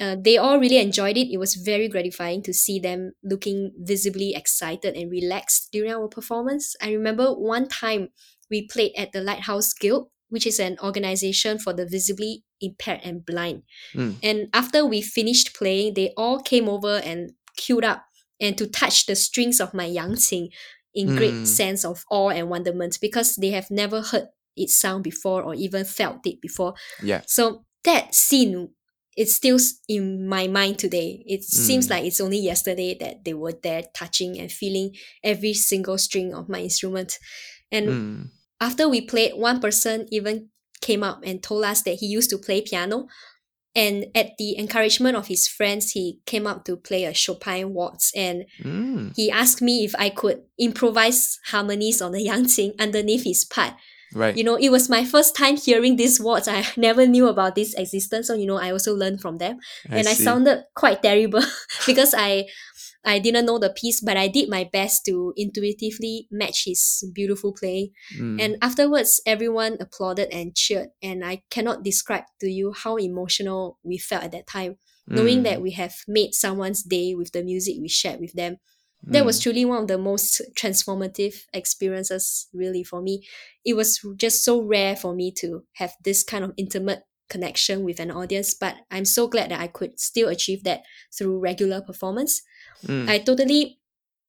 uh, they all really enjoyed it. It was very gratifying to see them looking visibly excited and relaxed during our performance. I remember one time we played at the Lighthouse Guild, which is an organization for the visibly impaired and blind. Mm. And after we finished playing, they all came over and queued up and to touch the strings of my yangqin in Mm. great sense of awe and wonderment because they have never heard it sound before or even felt it before. Yeah. So that scene it's still in my mind today. It seems Mm. like it's only yesterday that they were there touching and feeling every single string of my instrument. And Mm. After we played, one person even came up and told us that he used to play piano. And at the encouragement of his friends, he came up to play a Chopin waltz. And Mm. he asked me if I could improvise harmonies on the yangqin underneath his part. Right. You know, it was my first time hearing this waltz. I never knew about this existence. So, you know, I also learned from them. and I sounded quite terrible because I I didn't know the piece, but I did my best to intuitively match his beautiful play. Mm. And afterwards, everyone applauded and cheered. And I cannot describe to you how emotional we felt at that time, knowing Mm. that we have made someone's day with the music we shared with them. That was Mm. truly one of the most transformative experiences, really, for me. It was just so rare for me to have this kind of intimate connection with an audience, but I'm so glad that I could still achieve that through regular performance. Mm. I totally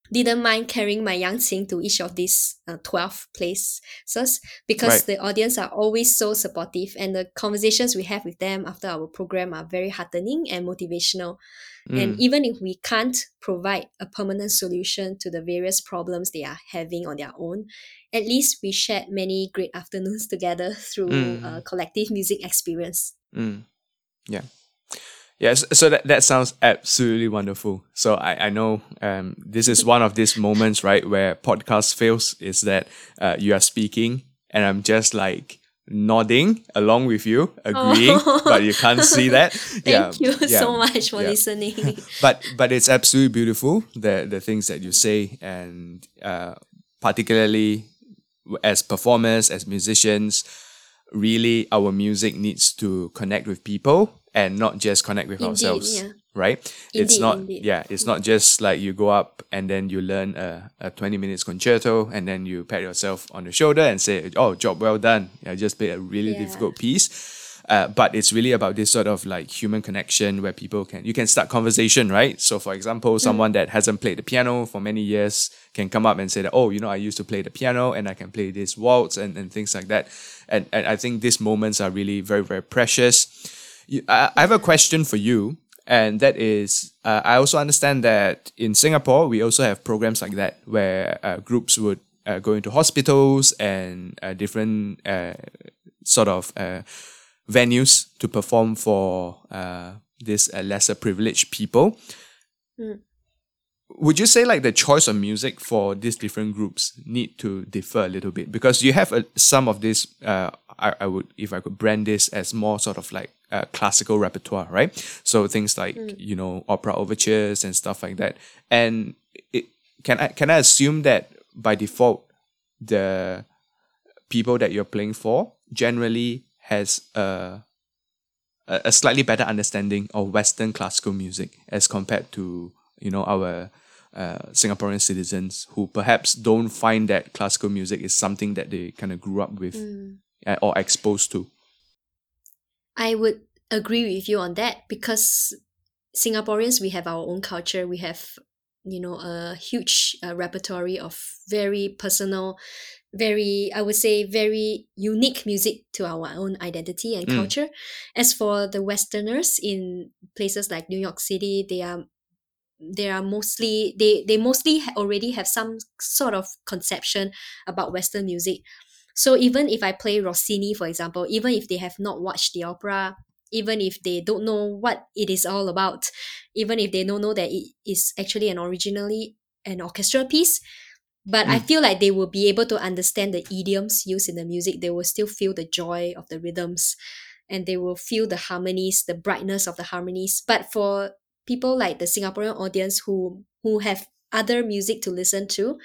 didn't mind carrying my young yangqin to each of these uh, 12 places because Right. the audience are always so supportive and the conversations we have with them after our program are very heartening and motivational. And Mm. even if we can't provide a permanent solution to the various problems they are having on their own, at least we shared many great afternoons together through Mm. a collective music experience. Mm. Yeah. Yes, so that, that sounds absolutely wonderful. So I, I know um, this is one of these moments, right, where podcast fails is that uh, you are speaking and I'm just like nodding along with you, agreeing, Oh. but you can't see that. Thank you yeah, so much for yeah. listening. but but it's absolutely beautiful the the things that you say and uh, particularly as performers as musicians really our music needs to connect with people and not just connect with Indeed, ourselves yeah. right? It's not indeed. yeah it's not just like you go up and then you learn a, a 20 minutes concerto and then you pat yourself on the shoulder and say oh job well done. I just played a really Yeah. difficult piece. Uh, but it's really about this sort of like human connection where people can you can start conversation right? So for example someone that hasn't played the piano for many years can come up and say that oh you know i used to play the piano and i can play this waltz and, and things like that. And, and i think these moments are really very very precious you, I, I have a question for you and that is uh, i also understand that in singapore we also have programs like that where uh, groups would uh, go into hospitals and uh, different uh, sort of uh, venues to perform for uh, this uh, lesser privileged people. Mm. Would you say like the choice of music for these different groups need to differ a little bit because you have uh, some of this? Uh, I, I would if I could brand this as more sort of like uh, classical repertoire, right? So things like you know opera overtures and stuff like that. And it, can I can I assume that by default the people that you're playing for generally has a a slightly better understanding of Western classical music as compared to you know our uh, Singaporean citizens who perhaps don't find that classical music is something that they kind of grew up with uh, or exposed to. I would agree with you on that because Singaporeans, we have our own culture. We have, you know, a huge uh, repertoire of very personal, very, I would say, very unique music to our own identity and Mm. culture. As for the Westerners in places like New York City, they are they are mostly they they mostly already have some sort of conception about western music so even if i play rossini for example even if they have not watched the opera even if they don't know what it is all about even if they don't know that it is actually an originally an orchestral piece but i Mm. feel like they will be able to understand the idioms used in the music they will still feel the joy of the rhythms and they will feel the harmonies the brightness of the harmonies but for people like the singaporean audience who who have other music to listen to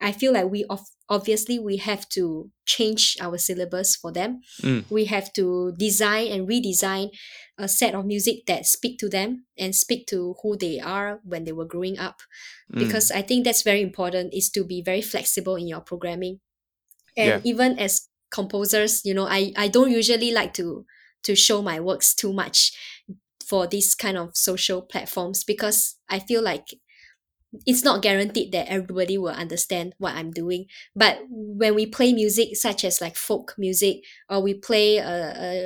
i feel like we of, obviously we have to change our syllabus for them. Mm. We have to design and redesign a set of music that speak to them and speak to who they are when they were growing up. Mm. Because I think that's very important is to be very flexible in your programming. And Yeah. even as composers, you know, I, I don't usually like to to show my works too much for these kind of social platforms because I feel like it's not guaranteed that everybody will understand what I'm doing. But when we play music such as like folk music, or we play a,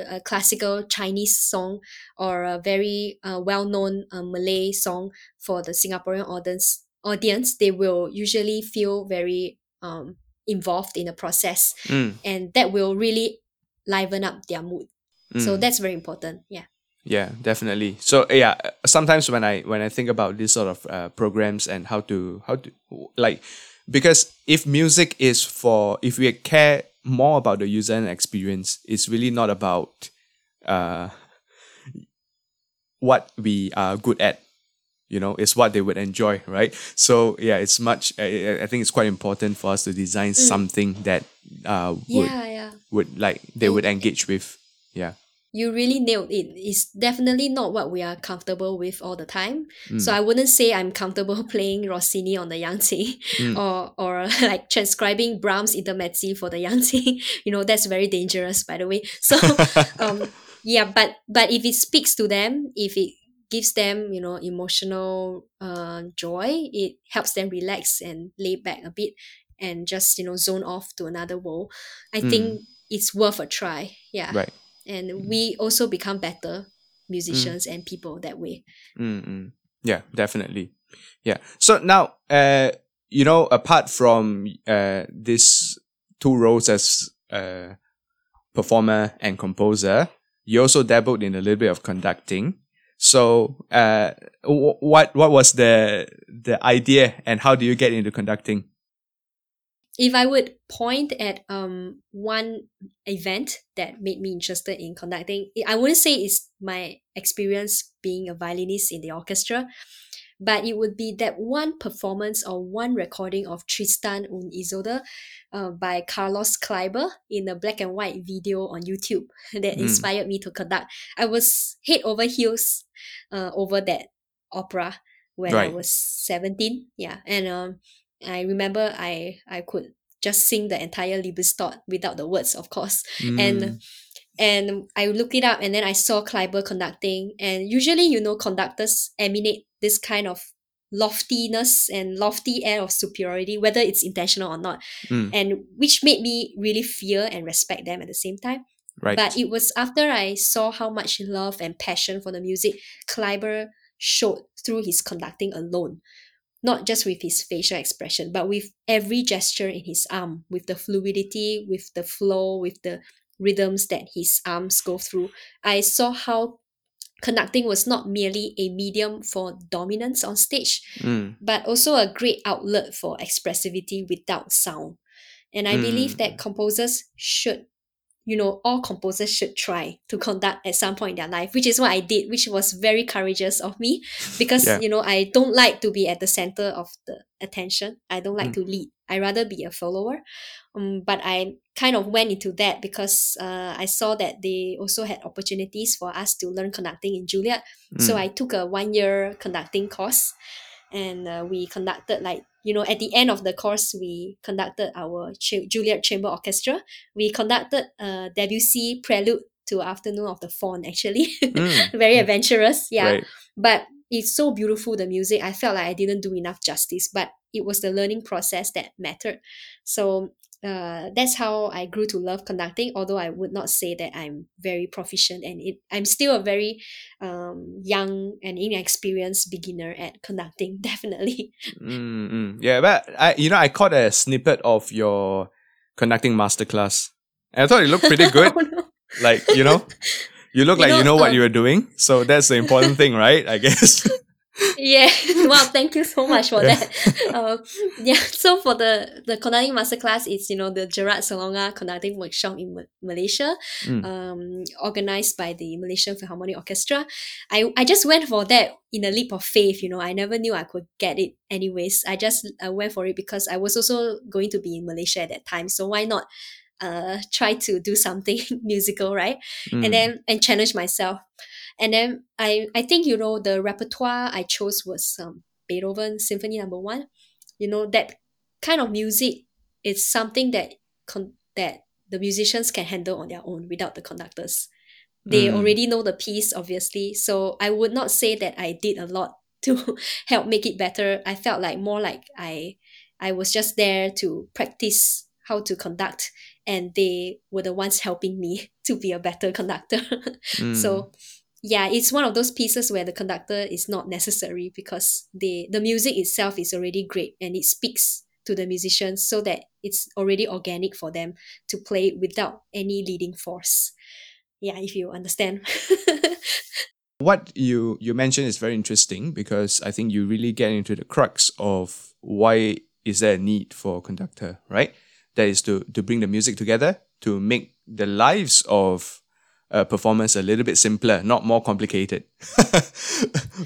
a, a classical Chinese song or a very uh, well-known uh, Malay song for the Singaporean audience, audience, they will usually feel very um, involved in the process, Mm. and that will really liven up their mood. So Mm. that's very important. Yeah. Yeah, definitely. So uh, yeah, sometimes when I when I think about these sort of uh, programs and how to how to like because if music is for if we care more about the user experience, it's really not about uh what we are good at. You know, it's what they would enjoy, right? So yeah, it's much. I, I think it's quite important for us to design something that uh would Yeah, yeah. would like they would engage with. Yeah. You really nailed it. It's definitely not what we are comfortable with all the time. So I wouldn't say I'm comfortable playing Rossini on the Yangtze or or like transcribing Brahms intermezzi for the Yangtze. you know, that's very dangerous by the way. So um yeah, but but if it speaks to them, if it gives them, you know, emotional uh joy, it helps them relax and lay back a bit and just, you know, zone off to another world. I think it's worth a try. Yeah Right. And we also become better musicians and people that way. Mm-mm. Yeah, definitely. Yeah. So now, uh, you know, apart from uh, these two roles as uh, performer and composer, you also dabbled in a little bit of conducting. So, uh, wh- what what was the the idea, and how do you get into conducting? If I would point at um one event that made me interested in conducting, I wouldn't say it's my experience being a violinist in the orchestra, but it would be that one performance or one recording of Tristan und Isolde uh, by Carlos Kleiber in a black and white video on YouTube that Mm. inspired me to conduct. I was head over heels uh, over that opera when I was 17. Yeah. And um, I remember I, I could just sing the entire Liebestod without the words, of course Mm, and and I looked it up and then I saw Kleiber conducting and usually you know conductors emanate this kind of loftiness and lofty air of superiority whether it's intentional or not Mm. and which made me really fear and respect them at the same time right. but it was after I saw how much love and passion for the music Kleiber showed through his conducting alone. Not just with his facial expression, but with every gesture in his arm, with the fluidity, with the flow, with the rhythms that his arms go through. I saw how conducting was not merely a medium for dominance on stage, Mm, but also a great outlet for expressivity without sound. And I believe Mm. that composers should, you know, all composers should try to conduct at some point in their life, which is what I did, which was very courageous of me because, Yeah. you know, I don't like to be at the center of the attention. I don't like Mm. to lead. I rather be a follower. Um, but I kind of went into that because uh, I saw that they also had opportunities for us to learn conducting in Juilliard. So mm, I took a one year conducting course and uh, we conducted like you know at the end of the course we conducted our Ch- Juilliard Chamber Orchestra. We conducted a Debussy prelude to Afternoon of the Faun actually. mm, Very adventurous, yeah. Right. But it's so beautiful the music. I felt like I didn't do enough justice, but it was the learning process that mattered. So uh, that's how I grew to love conducting. Although I would not say that I'm very proficient, and it I'm still a very um, young and inexperienced beginner at conducting. Definitely. Mm, mm. Yeah, but I, you know, I caught a snippet of your conducting masterclass, and I thought it looked pretty good. Oh, no. like, you know, you look You like you know, know what um, you were doing, so that's the important thing, right? I guess. Yeah. Wow thank you so much for Yeah. that. Uh, yeah so for the the conducting masterclass it's you know the gerard salonga conducting workshop in Ma- malaysia Mm. um, organized by the malaysian philharmonic orchestra. I, I just went for that in a leap of faith you know. I never knew i could get it anyways. I just uh, went for it because i was also going to be in malaysia at that time so why not uh, try to do something musical right? Mm. and then and challenge myself and then i i think you know the repertoire i chose was um, beethoven symphony number one. You know that kind of music is something that con- that the musicians can handle on their own without the conductors. They Mm. already know the piece obviously. So i would not say that i did a lot to help make it better. I felt like more like i i was just there to practice how to conduct and they were the ones helping me to be a better conductor. Mm. so yeah it's one of those pieces where the conductor is not necessary because they the music itself is already great and it speaks to the musicians so that it's already organic for them to play without any leading force yeah if you understand what you you mentioned is very interesting because I think you really get into the crux of why is there a need for a conductor, right? That is to to bring the music together to make the lives of uh, performers a little bit simpler, not more complicated.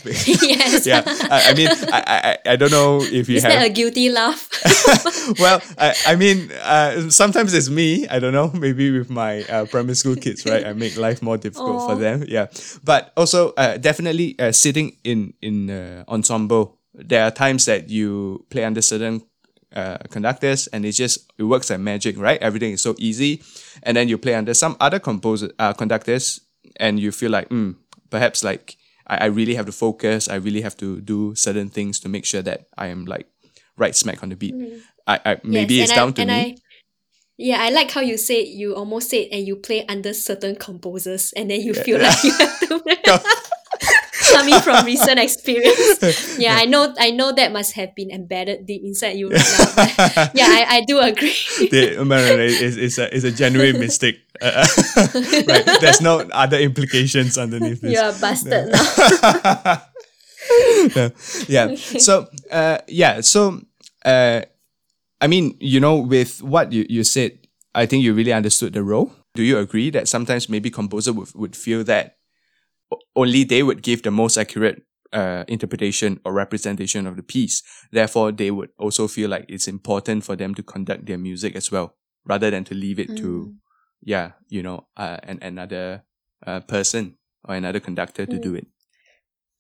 yes yeah, I, I mean, I, I I don't know if you is have that a guilty laugh well, I, I mean, uh, sometimes it's me. I don't know. Maybe with my uh, primary school kids, right? I make life more difficult for them. Yeah, but also uh, definitely uh, sitting in in uh, ensemble. There are times that you play under certain uh, conductors, and it just it works like magic, right? Everything is so easy, and then you play under some other composer uh, conductors, and you feel like, hmm, perhaps like I, I really have to focus. I really have to do certain things to make sure that I am like right smack on the beat. I, I maybe Yes, it's and I- down to me. I, yeah, I like how you said you almost said and you play under certain composers and then you feel like you have to coming from recent experience. Yeah, I know I know that must have been embedded deep inside you right now. Yeah, I, I do agree. the, it's, it's, a, it's a genuine mistake. Uh, right. There's no other implications underneath this. you are busted now. No. yeah. So, uh, yeah. So, uh, I mean, you know, with what you, you said, I think you really understood the role. Do you agree that sometimes maybe composer would, would feel that only they would give the most accurate uh, interpretation or representation of the piece. Therefore, they would also feel like it's important for them to conduct their music as well, rather than to leave it to, yeah, you know, uh, an, another uh, person or another conductor to do it.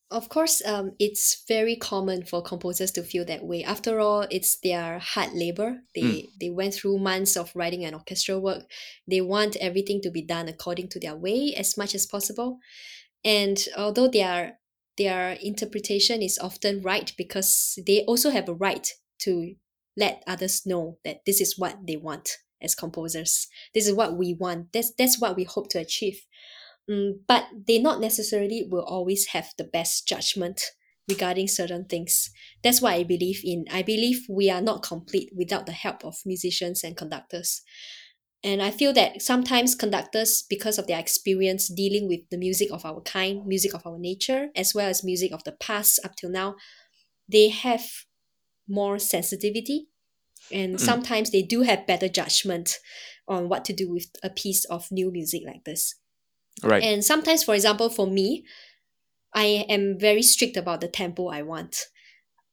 Of course, um, it's very common for composers to feel that way. After all, it's their hard labor. They they went through months of writing an orchestral work. They want everything to be done according to their way as much as possible. And although their their interpretation is often right because they also have a right to let others know that this is what they want as composers. This is what we want. That's that's what we hope to achieve. Mm, but they not necessarily will always have the best judgment regarding certain things. That's what I believe in. I believe we are not complete without the help of musicians and conductors. And I feel that sometimes conductors, because of their experience dealing with the music of our kind, music of our nature, as well as music of the past up till now, they have more sensitivity. And Mm. sometimes they do have better judgment on what to do with a piece of new music like this. Right. And sometimes, for example, for me, I am very strict about the tempo I want.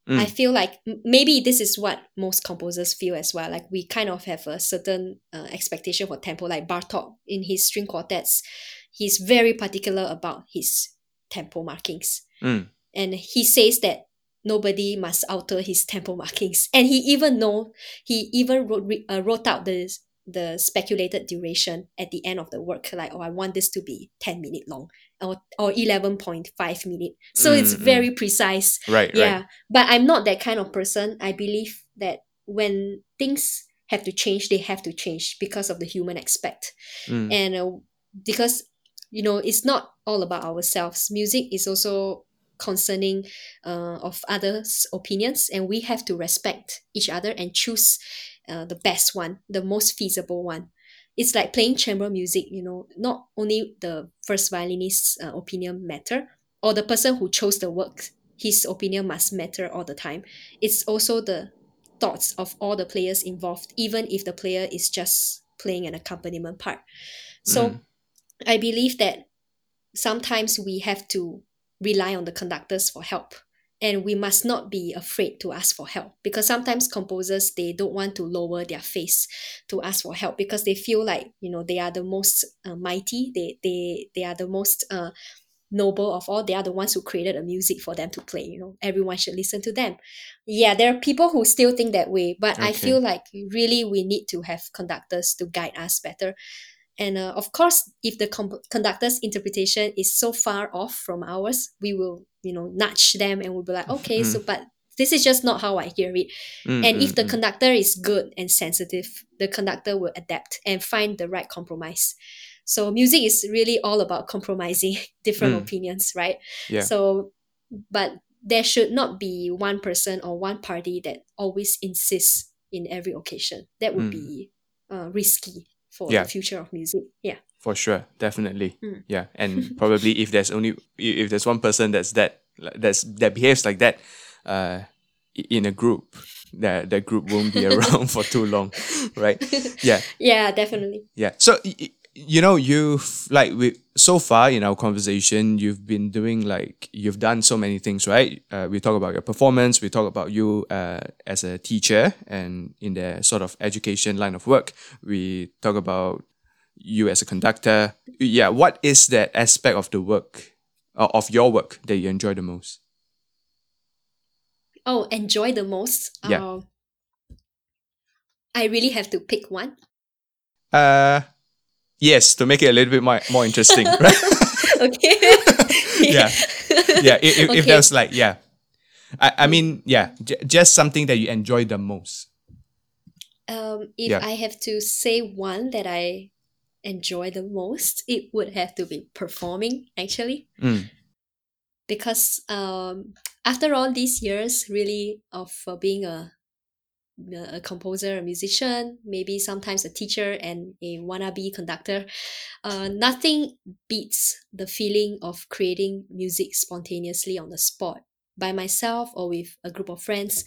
Mm. I feel like maybe this is what most composers feel as well. Like we kind of have a certain uh, expectation for tempo. Like Bartok in his string quartets, he's very particular about his tempo markings, Mm. and he says that nobody must alter his tempo markings. And he even know he even wrote uh, wrote out the the speculated duration at the end of the work. Like, oh, I want this to be ten minute long, or or eleven point five minute. So it's Mm, mm. very precise Right. yeah Right. but i'm not that kind of person i believe that when things have to change they have to change because of the human aspect Mm. and uh, because you know it's not all about ourselves music is also concerning uh, of others opinions and we have to respect each other and choose uh, the best one the most feasible one it's like playing chamber music you know not only the first violinist's uh, opinion matter or the person who chose the work his opinion must matter all the time. It's also the thoughts of all the players involved, even if the player is just playing an accompaniment part. So Mm. I believe that sometimes we have to rely on the conductors for help and we must not be afraid to ask for help. Because sometimes composers they don't want to lower their face to ask for help because they feel like you know they are the most uh, mighty they they they are the most uh, noble of all. They are the ones who created a music for them to play you know. Everyone should listen to them. Yeah there are people who still think that way but i feel like really we need to have conductors to guide us better. And uh, of course, if the comp- conductor's interpretation is so far off from ours, we will, you know, nudge them and we'll be like, okay, so but this is just not how I hear it. Mm, And mm, if the mm. conductor is good and sensitive, the conductor will adapt and find the right compromise. So music is really all about compromising different Mm. opinions, right? Yeah. So, but there should not be one person or one party that always insists in every occasion. That would Mm. be uh, risky for Yeah. the future of music. Yeah. For sure, definitely. Mm. Yeah, and probably if there's only if there's one person that's that that's that behaves like that, uh, in a group, that that group won't be around for too long, right? Yeah, Yeah, definitely. yeah. So you know, you've like we so far in our conversation, you've been doing like you've done so many things, right? Uh, we talk about your performance. We talk about you uh, as a teacher and in the sort of education line of work. We talk about you as a conductor. Yeah, what is that aspect of the work, uh, of your work that you enjoy the most? Oh, enjoy the most. Yeah. Um, I really have to pick one. Uh, yes, to make it a little bit more more interesting, right? okay. Yeah. yeah, if, if, if Okay. there's like, yeah. I, I mean, yeah, j- just something that you enjoy the most. Um, if Yeah. I have to say one that I enjoy the most, it would have to be performing actually. Mm. Because um, after all these years, really, of uh, being a a composer, a musician, maybe sometimes a teacher and a wannabe conductor, uh, nothing beats the feeling of creating music spontaneously on the spot by myself or with a group of friends,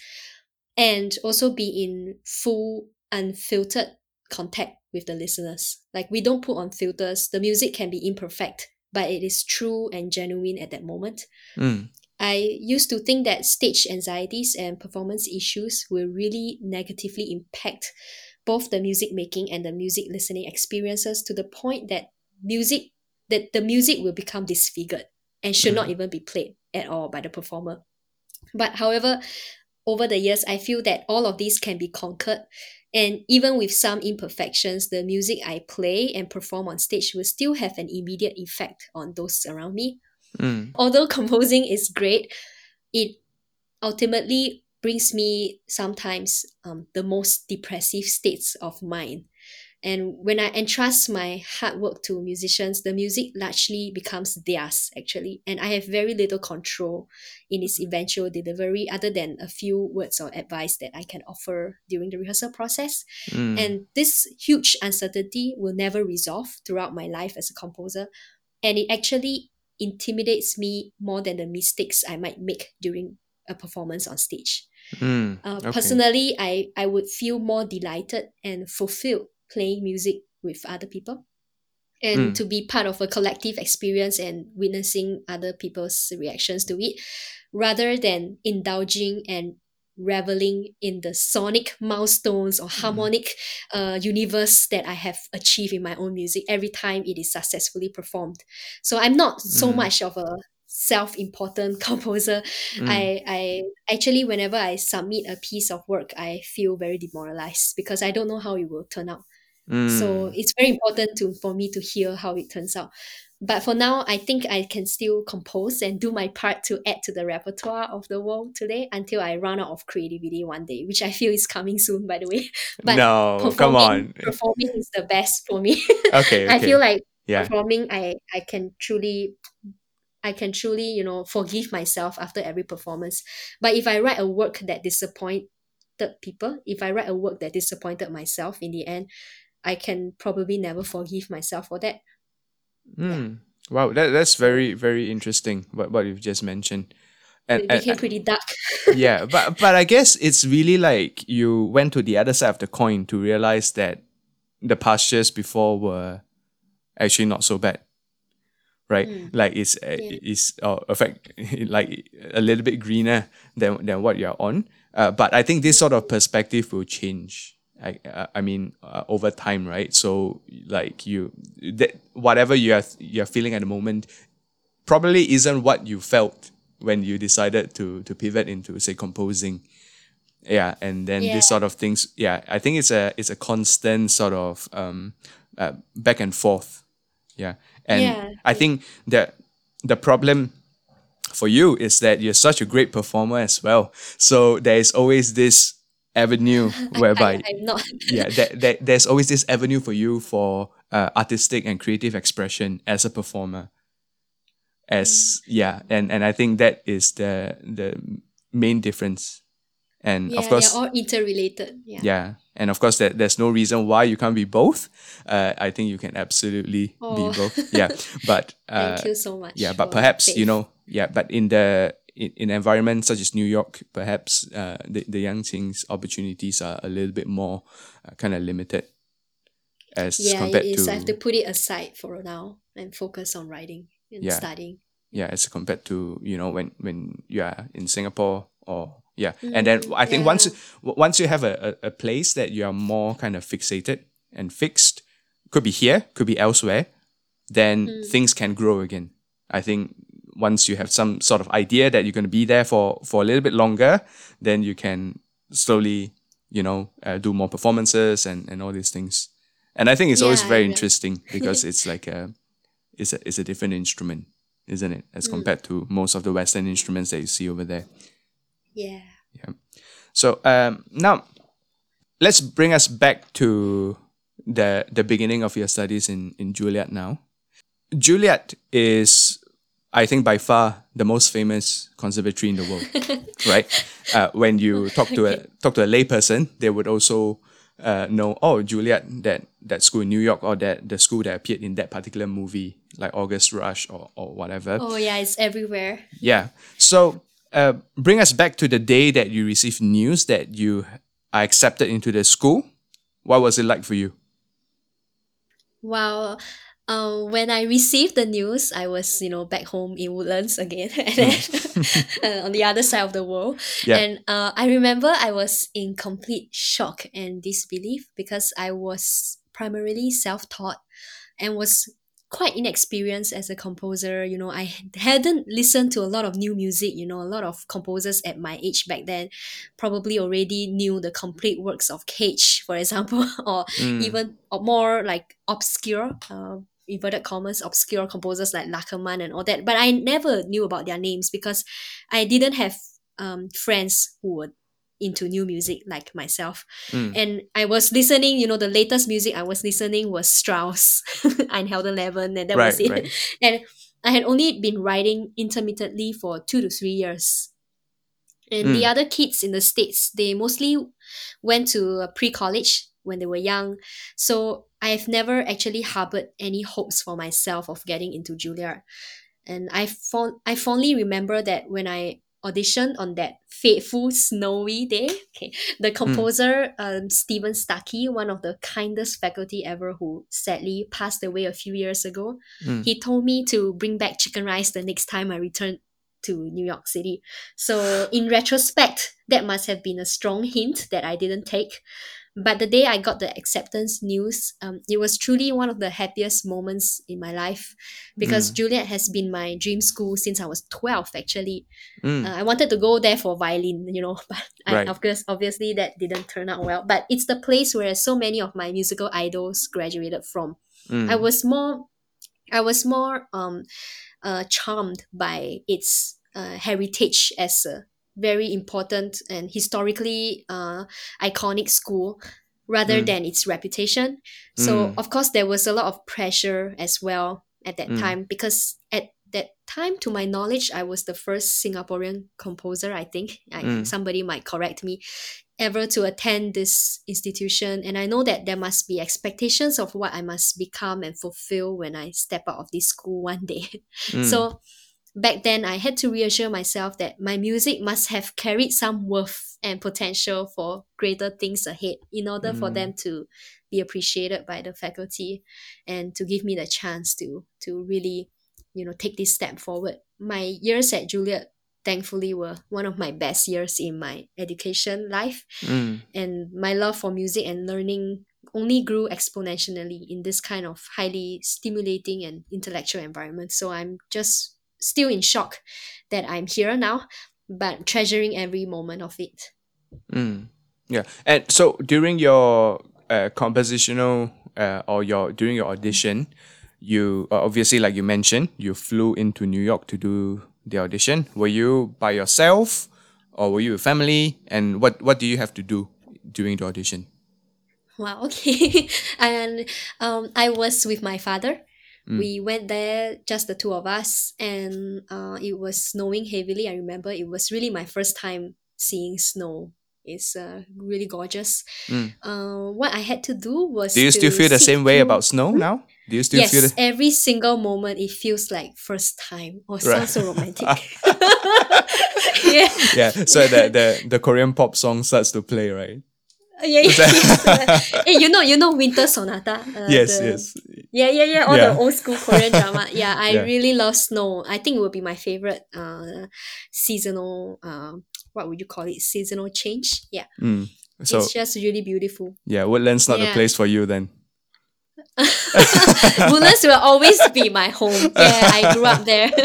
and also be in full, unfiltered contact with the listeners. Like we don't put on filters, the music can be imperfect, but it is true and genuine at that moment. Mm. I used to think that stage anxieties and performance issues will really negatively impact both the music making and the music listening experiences to the point that music that the music will become disfigured and should not mm. even be played at all by the performer. But however, over the years I feel that all of these can be conquered. And even with some imperfections, the music I play and perform on stage will still have an immediate effect on those around me Mm. although composing is great, it ultimately brings me sometimes um, the most depressive states of mind. And when I entrust my hard work to musicians, the music largely becomes theirs, actually. And I have very little control in its eventual delivery, other than a few words or advice that I can offer during the rehearsal process. Mm. And this huge uncertainty will never resolve throughout my life as a composer. And it actually intimidates me more than the mistakes I might make during a performance on stage. Mm. Uh, Okay. Personally, I, I would feel more delighted and fulfilled playing music with other people. And Mm. to be part of a collective experience and witnessing other people's reactions to it, rather than indulging and reveling in the sonic milestones or harmonic uh, universe that I have achieved in my own music every time it is successfully performed. So I'm not so Mm. much of a self-important composer. Mm. I, I actually whenever I submit a piece of work, I feel very demoralized because I don't know how it will turn out. So Mm. it's very important to for me to hear how it turns out. But for now, I think I can still compose and do my part to add to the repertoire of the world today until I run out of creativity one day, which I feel is coming soon, by the way. But no, come on. performing is the best for me. Okay, okay. I feel like yeah. performing, I I can truly, I can truly you know forgive myself after every performance. But if I write a work that disappointed people, if I write a work that disappointed myself in the end, I can probably never forgive myself for that. Mm. Wow, that that's very very interesting. What what you've just mentioned. and, it and- became pretty dark. yeah, but but I guess it's really like you went to the other side of the coin to realize that the pastures before were actually not so bad, right? Like it's uh, it's uh, effect like a little bit greener than than what you're on. Uh, but I think this sort of perspective will change. I I mean uh, over time, right? So like you that whatever you are you're feeling at the moment probably isn't what you felt when you decided to to pivot into say composing yeah and then Yeah. this sort of things yeah i think it's a it's a constant sort of um uh, back and forth yeah and Yeah. i think that the problem for you is that you're such a great performer as well so there is always this avenue whereby I, I'm not. yeah that, that there's always this avenue for you for uh, artistic and creative expression as a performer as yeah and and i think that is the the main difference and yeah, of course they're all interrelated. Yeah. yeah and of course that there's no reason why you can't be both uh, i think you can absolutely Oh. be both yeah but uh, Thank you so much. yeah but perhaps you know yeah but in the in, in environments such as new york perhaps uh, the, the yangqin opportunities are a little bit more uh, kind of limited as Yeah, compared it is. to I have to put it aside for now and focus on writing and Yeah. studying. yeah as compared to you know when when you are in singapore or yeah and then i think yeah. once once you have a, a, a place that you are more kind of fixated and fixed could be here could be elsewhere then things can grow again i think once you have some sort of idea that you're going to be there for for a little bit longer then you can slowly you know uh, do more performances and and all these things and i think it's always very yeah. interesting because it's like a it's a it's a different instrument isn't it as compared to most of the western instruments that you see over there Yeah. so um, now let's bring us back to the the beginning of your studies in in Juilliard now. Juilliard is I think by far the most famous conservatory in the world, right? Uh, when you talk to a talk to a layperson, they would also uh, know oh Juilliard that that school in New York or that the school that appeared in that particular movie like August Rush or or whatever. Oh yeah, it's everywhere. Yeah. So uh, bring us back to the day that you received news that you are accepted into the school. What was it like for you? Wow. Um, when I received the news, I was, you know, back home in Woodlands again, and then uh, on the other side of the world. Yeah. And uh, I remember I was in complete shock and disbelief because I was primarily self-taught and was quite inexperienced as a composer. You know, I hadn't listened to a lot of new music. You know, a lot of composers at my age back then probably already knew the complete works of Cage, for example, or Mm. even or more like obscure, uh, inverted commas, obscure composers like Lachenmann and all that. But I never knew about their names because I didn't have um, friends who were into new music like myself. Mm. And I was listening, you know, the latest music I was listening was Strauss, Einhelden and that was Right, it. right. And I had only been writing intermittently for two to three years. And the Mm. other kids in the States, they mostly went to pre college when they were young. So I've never actually harbored any hopes for myself of getting into Juilliard. And I, fond- I fondly remember that when I auditioned on that fateful snowy day, okay, the composer um, Steven Stucky, one of the kindest faculty ever who sadly passed away a few years ago, Mm. he told me to bring back chicken rice the next time I returned to New York City. So in retrospect, that must have been a strong hint that I didn't take. But the day I got the acceptance news, um, it was truly one of the happiest moments in my life because Juilliard has been my dream school since I was 12, actually. Mm. Uh, I wanted to go there for violin, you know, but I, Right. of course, obviously that didn't turn out well. But it's the place where so many of my musical idols graduated from. Mm. I was more, I was more um, uh, charmed by its uh, heritage as a very important and historically uh, iconic school rather Mm. than its reputation. So Mm. of course there was a lot of pressure as well at that Mm. time because at that time to my knowledge I was the first Singaporean composer I think I, Mm. somebody might correct me ever to attend this institution and I know that there must be expectations of what I must become and fulfill when I step out of this school one day. Mm. So back then I had to reassure myself that my music must have carried some worth and potential for greater things ahead in order for Mm. them to be appreciated by the faculty and to give me the chance to to really you know take this step forward my years at juilliard thankfully were one of my best years in my education life Mm. and my love for music and learning only grew exponentially in this kind of highly stimulating and intellectual environment so i'm just still in shock that i'm here now but treasuring every moment of it Mm. Yeah. And so during your uh, compositional uh, or your during your audition, you uh, obviously like you mentioned, you flew into New York to do the audition. Were you by yourself or were you with family? And what what do you have to do during the audition? Wow, okay. and um, I was with my father. We went there, just the two of us, and uh, it was snowing heavily. I remember it was really my first time seeing snow. It's uh, really gorgeous. Mm. Uh, what I had to do was Do you still feel the same way about snow now? Do you still yes, feel the every single moment it feels like first time. Or Right. sounds so romantic. yeah. yeah? So the, the the Korean pop song starts to play, right? Yeah, yeah, yes. hey, you know, you know, Winter Sonata. Uh, yes, the- yes. Yeah, yeah, yeah. All Yeah. the old school Korean drama. Yeah, I Yeah. really love snow. I think it would be my favorite uh seasonal um what would you call it? Seasonal change. Yeah. Mm. So it's just really beautiful. yeah, Woodlands not the place for you then. Woodlands will always be my home. Yeah, I grew up there.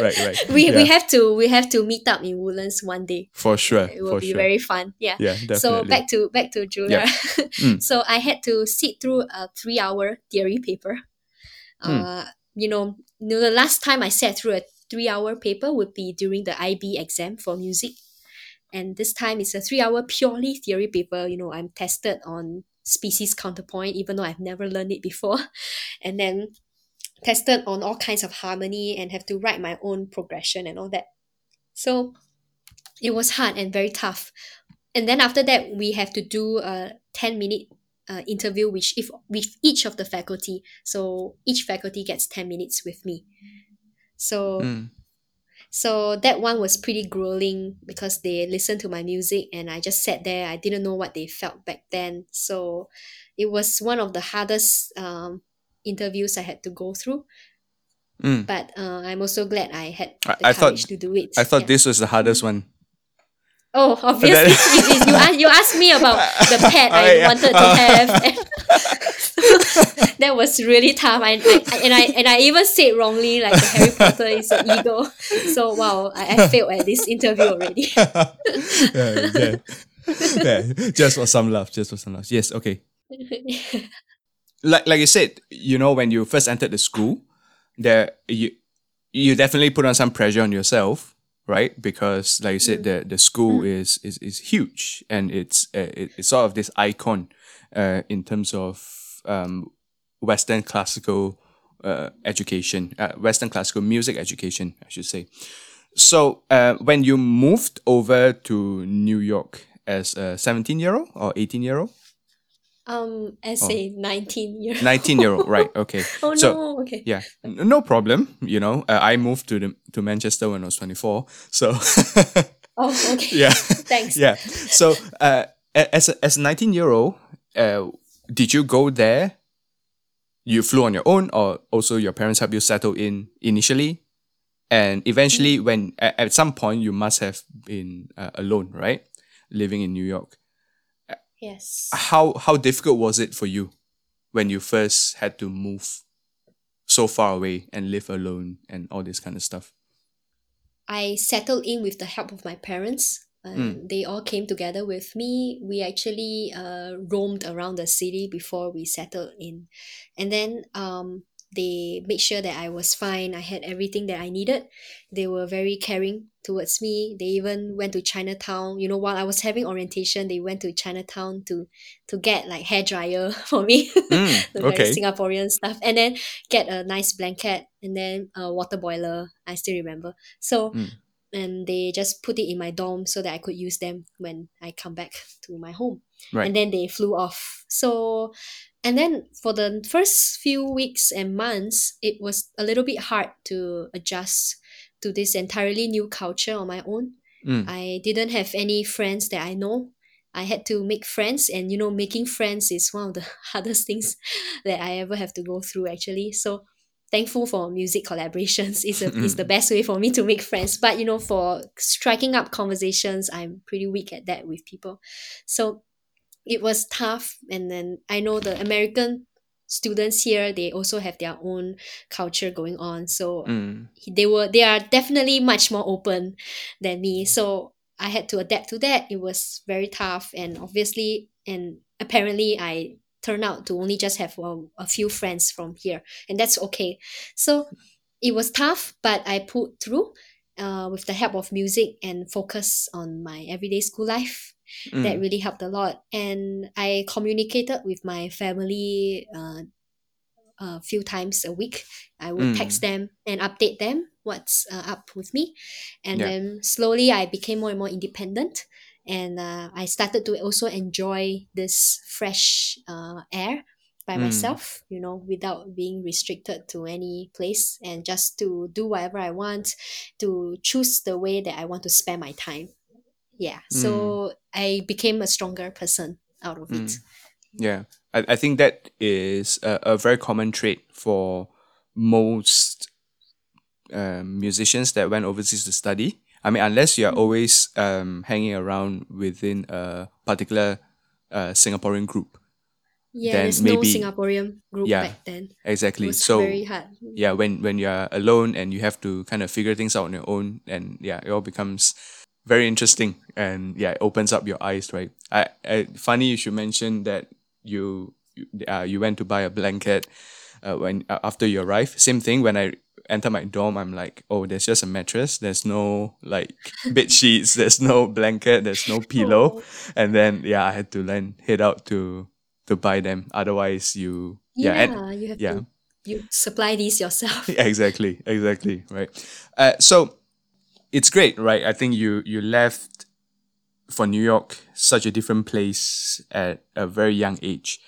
Right, right. we we have to we have to meet up in Woodlands one day. For sure. It will be sure. very fun. Yeah. yeah, definitely. So back to back to Juilliard. Mm. so I had to sit through a three hour theory paper. Hmm. Uh, you know, you know, the last time I sat through a three hour paper would be during the IB exam for music. And this time it's a three hour purely theory paper. You know, I'm tested on species counterpoint, even though I've never learned it before. And then tested on all kinds of harmony and have to write my own progression and all that. So it was hard and very tough. And then after that, we have to do a 10 minute uh, interview which if with each of the faculty. So each faculty gets 10 minutes with me. So Mm. So that one was pretty grueling because they listened to my music and I just sat there. I didn't know what they felt back then. So it was one of the hardest um, interviews I had to go through. Mm. But uh, I'm also glad I had I- the I thought- courage to do it. I thought Yeah. this was the hardest one. Oh, obviously, it is. You, ask, you asked me about the pet I Oh, yeah. wanted to Oh. have. that was really tough. I, I, and I and I even said wrongly, like the Harry Potter is an eagle. So wow, I, I failed at this interview already. yeah, yeah. yeah, just for some love, just for some love. Yes, okay. Like like you said, you know, when you first entered the school, there you you definitely put on some pressure on yourself, right? Because like you said, the the school is is is huge and it's uh, it, it's sort of this icon, uh, in terms of um, Western classical uh, education, uh, Western classical music education, I should say. So, uh, when you moved over to New York as a 17 year old or 18 year old? Um, as Oh. a nineteen year. 19 year old, right? Okay. Oh so, no. Okay. yeah, no problem. You know, uh, I moved to the, to Manchester when I was 24. So, Oh okay. yeah. Thanks. yeah. So, uh, as a, as a 19 year old, uh, did you go there? You flew on your own, or also your parents helped you settle in initially? And eventually, when at, at some point, you must have been uh, alone, right? Living in New York. Yes. How how difficult was it for you when you first had to move so far away and live alone and all this kind of stuff? I settled in with the help of my parents. Um, They all came together with me. We actually uh, roamed around the city before we settled in. And then um, they made sure that I was fine. I had everything that I needed. They were very caring towards me. They even went to Chinatown. You know, while I was having orientation, they went to Chinatown to to get like hair dryer for me. Mm, the very. Singaporean stuff, and then get a nice blanket and then a water boiler. I still remember. So, Mm. And they just put it in my dorm so that I could use them when I come back to my home. Right. And then they flew off. So, and then for the first few weeks and months, it was a little bit hard to adjust to this entirely new culture on my own. Mm. I didn't have any friends that I know. I had to make friends, and you know, making friends is one of the hardest things that I ever have to go through actually. So thankful for music collaborations is a, is the best way for me to make friends. But you know, for striking up conversations, I'm pretty weak at that with people. So it was tough. And then I know the American students here they also have their own culture going on so Mm. they were they are definitely much more open than me so i had to adapt to that it was very tough and obviously and apparently i turned out to only just have a, a few friends from here and that's okay so it was tough but i pulled through uh, with the help of music and focus on my everyday school life that Mm. really helped a lot and i communicated with my family uh, a few times a week i would Mm. text them and update them what's uh, up with me and Yeah. then slowly i became more and more independent and uh, i started to also enjoy this fresh uh, air by Mm. myself you know without being restricted to any place and just to do whatever i want to choose the way that i want to spend my time yeah so i became a stronger person out of it Mm. Yeah, I, I think that is a, a very common trait for most um, musicians that went overseas to study. I mean, unless you are always um, hanging around within a particular uh, Singaporean group. yeah Then there's no singaporean group yeah, back then Exactly. it was so very hard yeah, when when you are alone and you have to kind of figure things out on your own, and yeah, it all becomes very interesting and yeah, it opens up your eyes, right? I, I funny you should mention that you you- uh, you went to buy a blanket uh, when uh, after you arrive. Same thing when I enter my dorm, I'm like, oh, there's just a mattress. There's no like bed sheets. There's no blanket. There's no pillow. And then yeah, I had to then head out to to buy them. Otherwise, you yeah, yeah, and- you have yeah. to you supply these yourself exactly exactly right uh, so it's great right i think you you left for new york such a different place at a very young age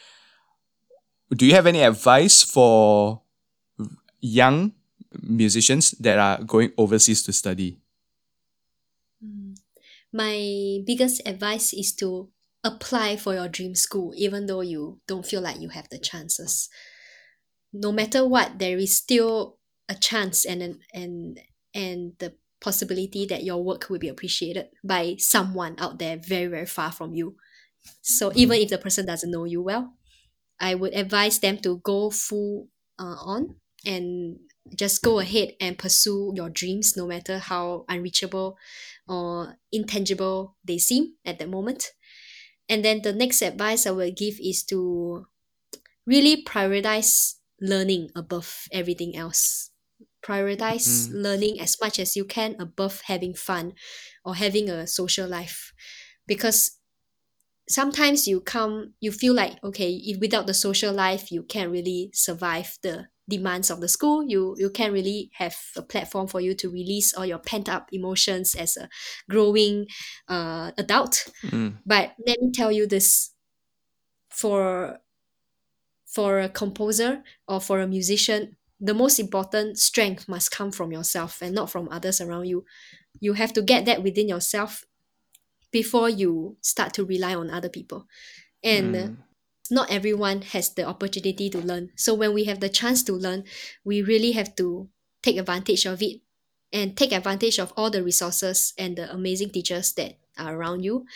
do you have any advice for young musicians that are going overseas to study. My biggest advice is to apply for your dream school even though you don't feel like you have the chances. No matter what there is still a chance and an, and and the possibility that your work will be appreciated by someone out there very very far from you. So even if the person doesn't know you well i would advise them to go full uh, on and just go ahead and pursue your dreams no matter how unreachable or intangible they seem at that moment. And then the next advice I will give is to really prioritize learning above everything else. Prioritize Mm. learning as much as you can above having fun or having a social life. Because sometimes you come you feel like okay if without the social life you can't really survive the demands of the school. You you can't really have a platform for you to release all your pent up emotions as a growing uh, adult. Mm, but let me tell you this. For for a composer or for a musician the most important strength must come from yourself and not from others around you. You have to get that within yourself before you start to rely on other people. And mm, not everyone has the opportunity to learn. So when we have the chance to learn we really have to take advantage of it and take advantage of all the resources and the amazing teachers that are around you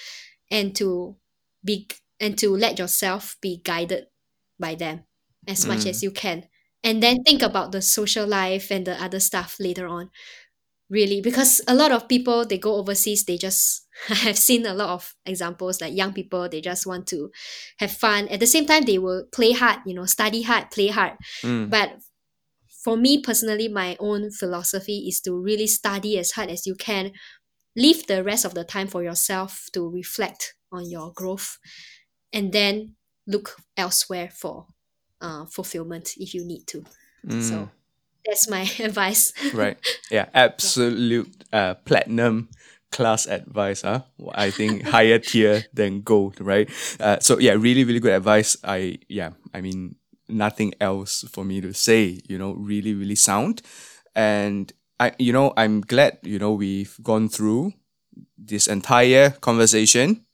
and to be and to let yourself be guided by them as much Mm. as you can. And then think about the social life and the other stuff later on really because a lot of people they go overseas they just i have seen a lot of examples like young people they just want to have fun. At the same time they will play hard you know study hard play hard. Mm, but for me personally my own philosophy is to really study as hard as you can. Leave the rest of the time for yourself to reflect on your growth and then look elsewhere for uh, fulfillment if you need to. Mm. so that's my advice. Right. Yeah absolute uh, platinum class advice huh i think higher tier than gold right uh, so yeah really really good advice i yeah i mean nothing else for me to say you know really really sound and I you know I'm glad you know we've gone through this entire conversation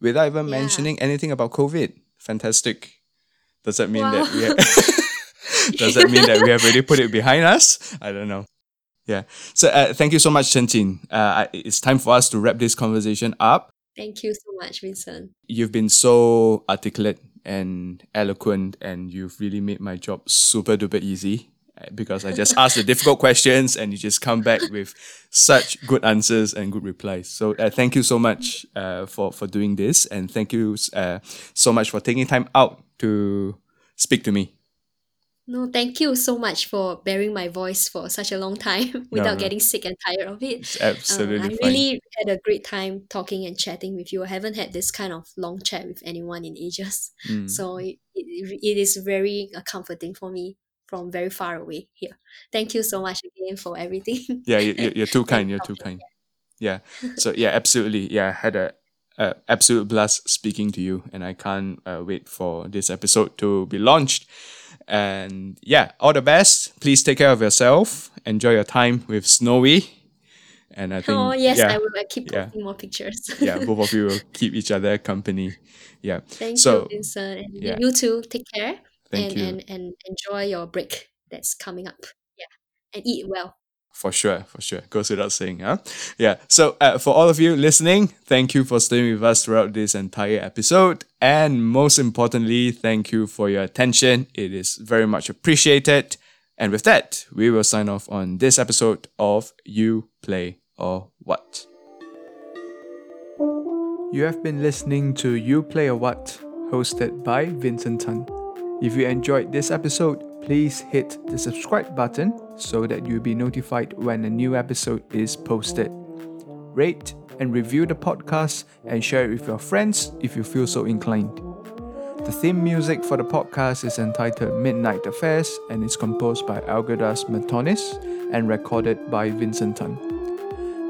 without even Yeah. mentioning anything about COVID. Fantastic. Does that mean Wow. that we have Does that mean that we have already put it behind us? I don't know. Yeah. So uh, thank you so much, Chen. Uh, it's time for us to wrap this conversation up. Thank you so much, Vincent. You've been so articulate and eloquent, and you've really made my job super duper easy uh, because I just ask the difficult questions and you just come back with such good answers and good replies. So uh, thank you so much uh, for for doing this, and thank you uh, so much for taking time out to speak to me. No, thank you so much for bearing my voice for such a long time without no. getting sick and tired of it. It's Uh, absolutely I fine. really had a great time talking and chatting with you. I haven't had this kind of long chat with anyone in ages. Mm. So it, it, it is very uh, comforting for me from very far away here. Thank you so much again for everything. yeah, you, you- you're too kind. You're too talking. kind. Yeah. So yeah, absolutely. Yeah, I had a, a absolute blast speaking to you, and I can't uh, wait for this episode to be launched. And yeah, all the best. Please take care of yourself. Enjoy your time with Snowy. And I think Oh yes, yeah, I will I keep yeah. posting more pictures. yeah, both of you will keep each other company. Yeah. Thank So, you, Vincent. And yeah. you too. Take care Thank and, you. and and enjoy your break that's coming up. Yeah. And eat well. For sure, for sure. Goes without saying, huh? Yeah. So, uh, for all of you listening, thank you for staying with us throughout this entire episode. And most importantly, thank you for your attention. It is very much appreciated. And with that, we will sign off on this episode of You Play or What. You have been listening to You Play or What, hosted by Vincent Tan. If you enjoyed this episode, please hit the subscribe button so that you'll be notified when a new episode is posted. Rate and review the podcast and share it with your friends if you feel so inclined. The theme music for the podcast is entitled Midnight Affairs and is composed by Algirdas Matonis and recorded by Vincent Tan.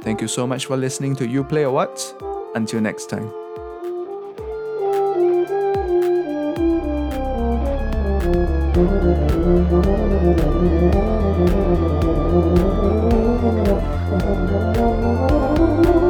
Thank you so much for listening to You Play or What. Until next time. Thank you.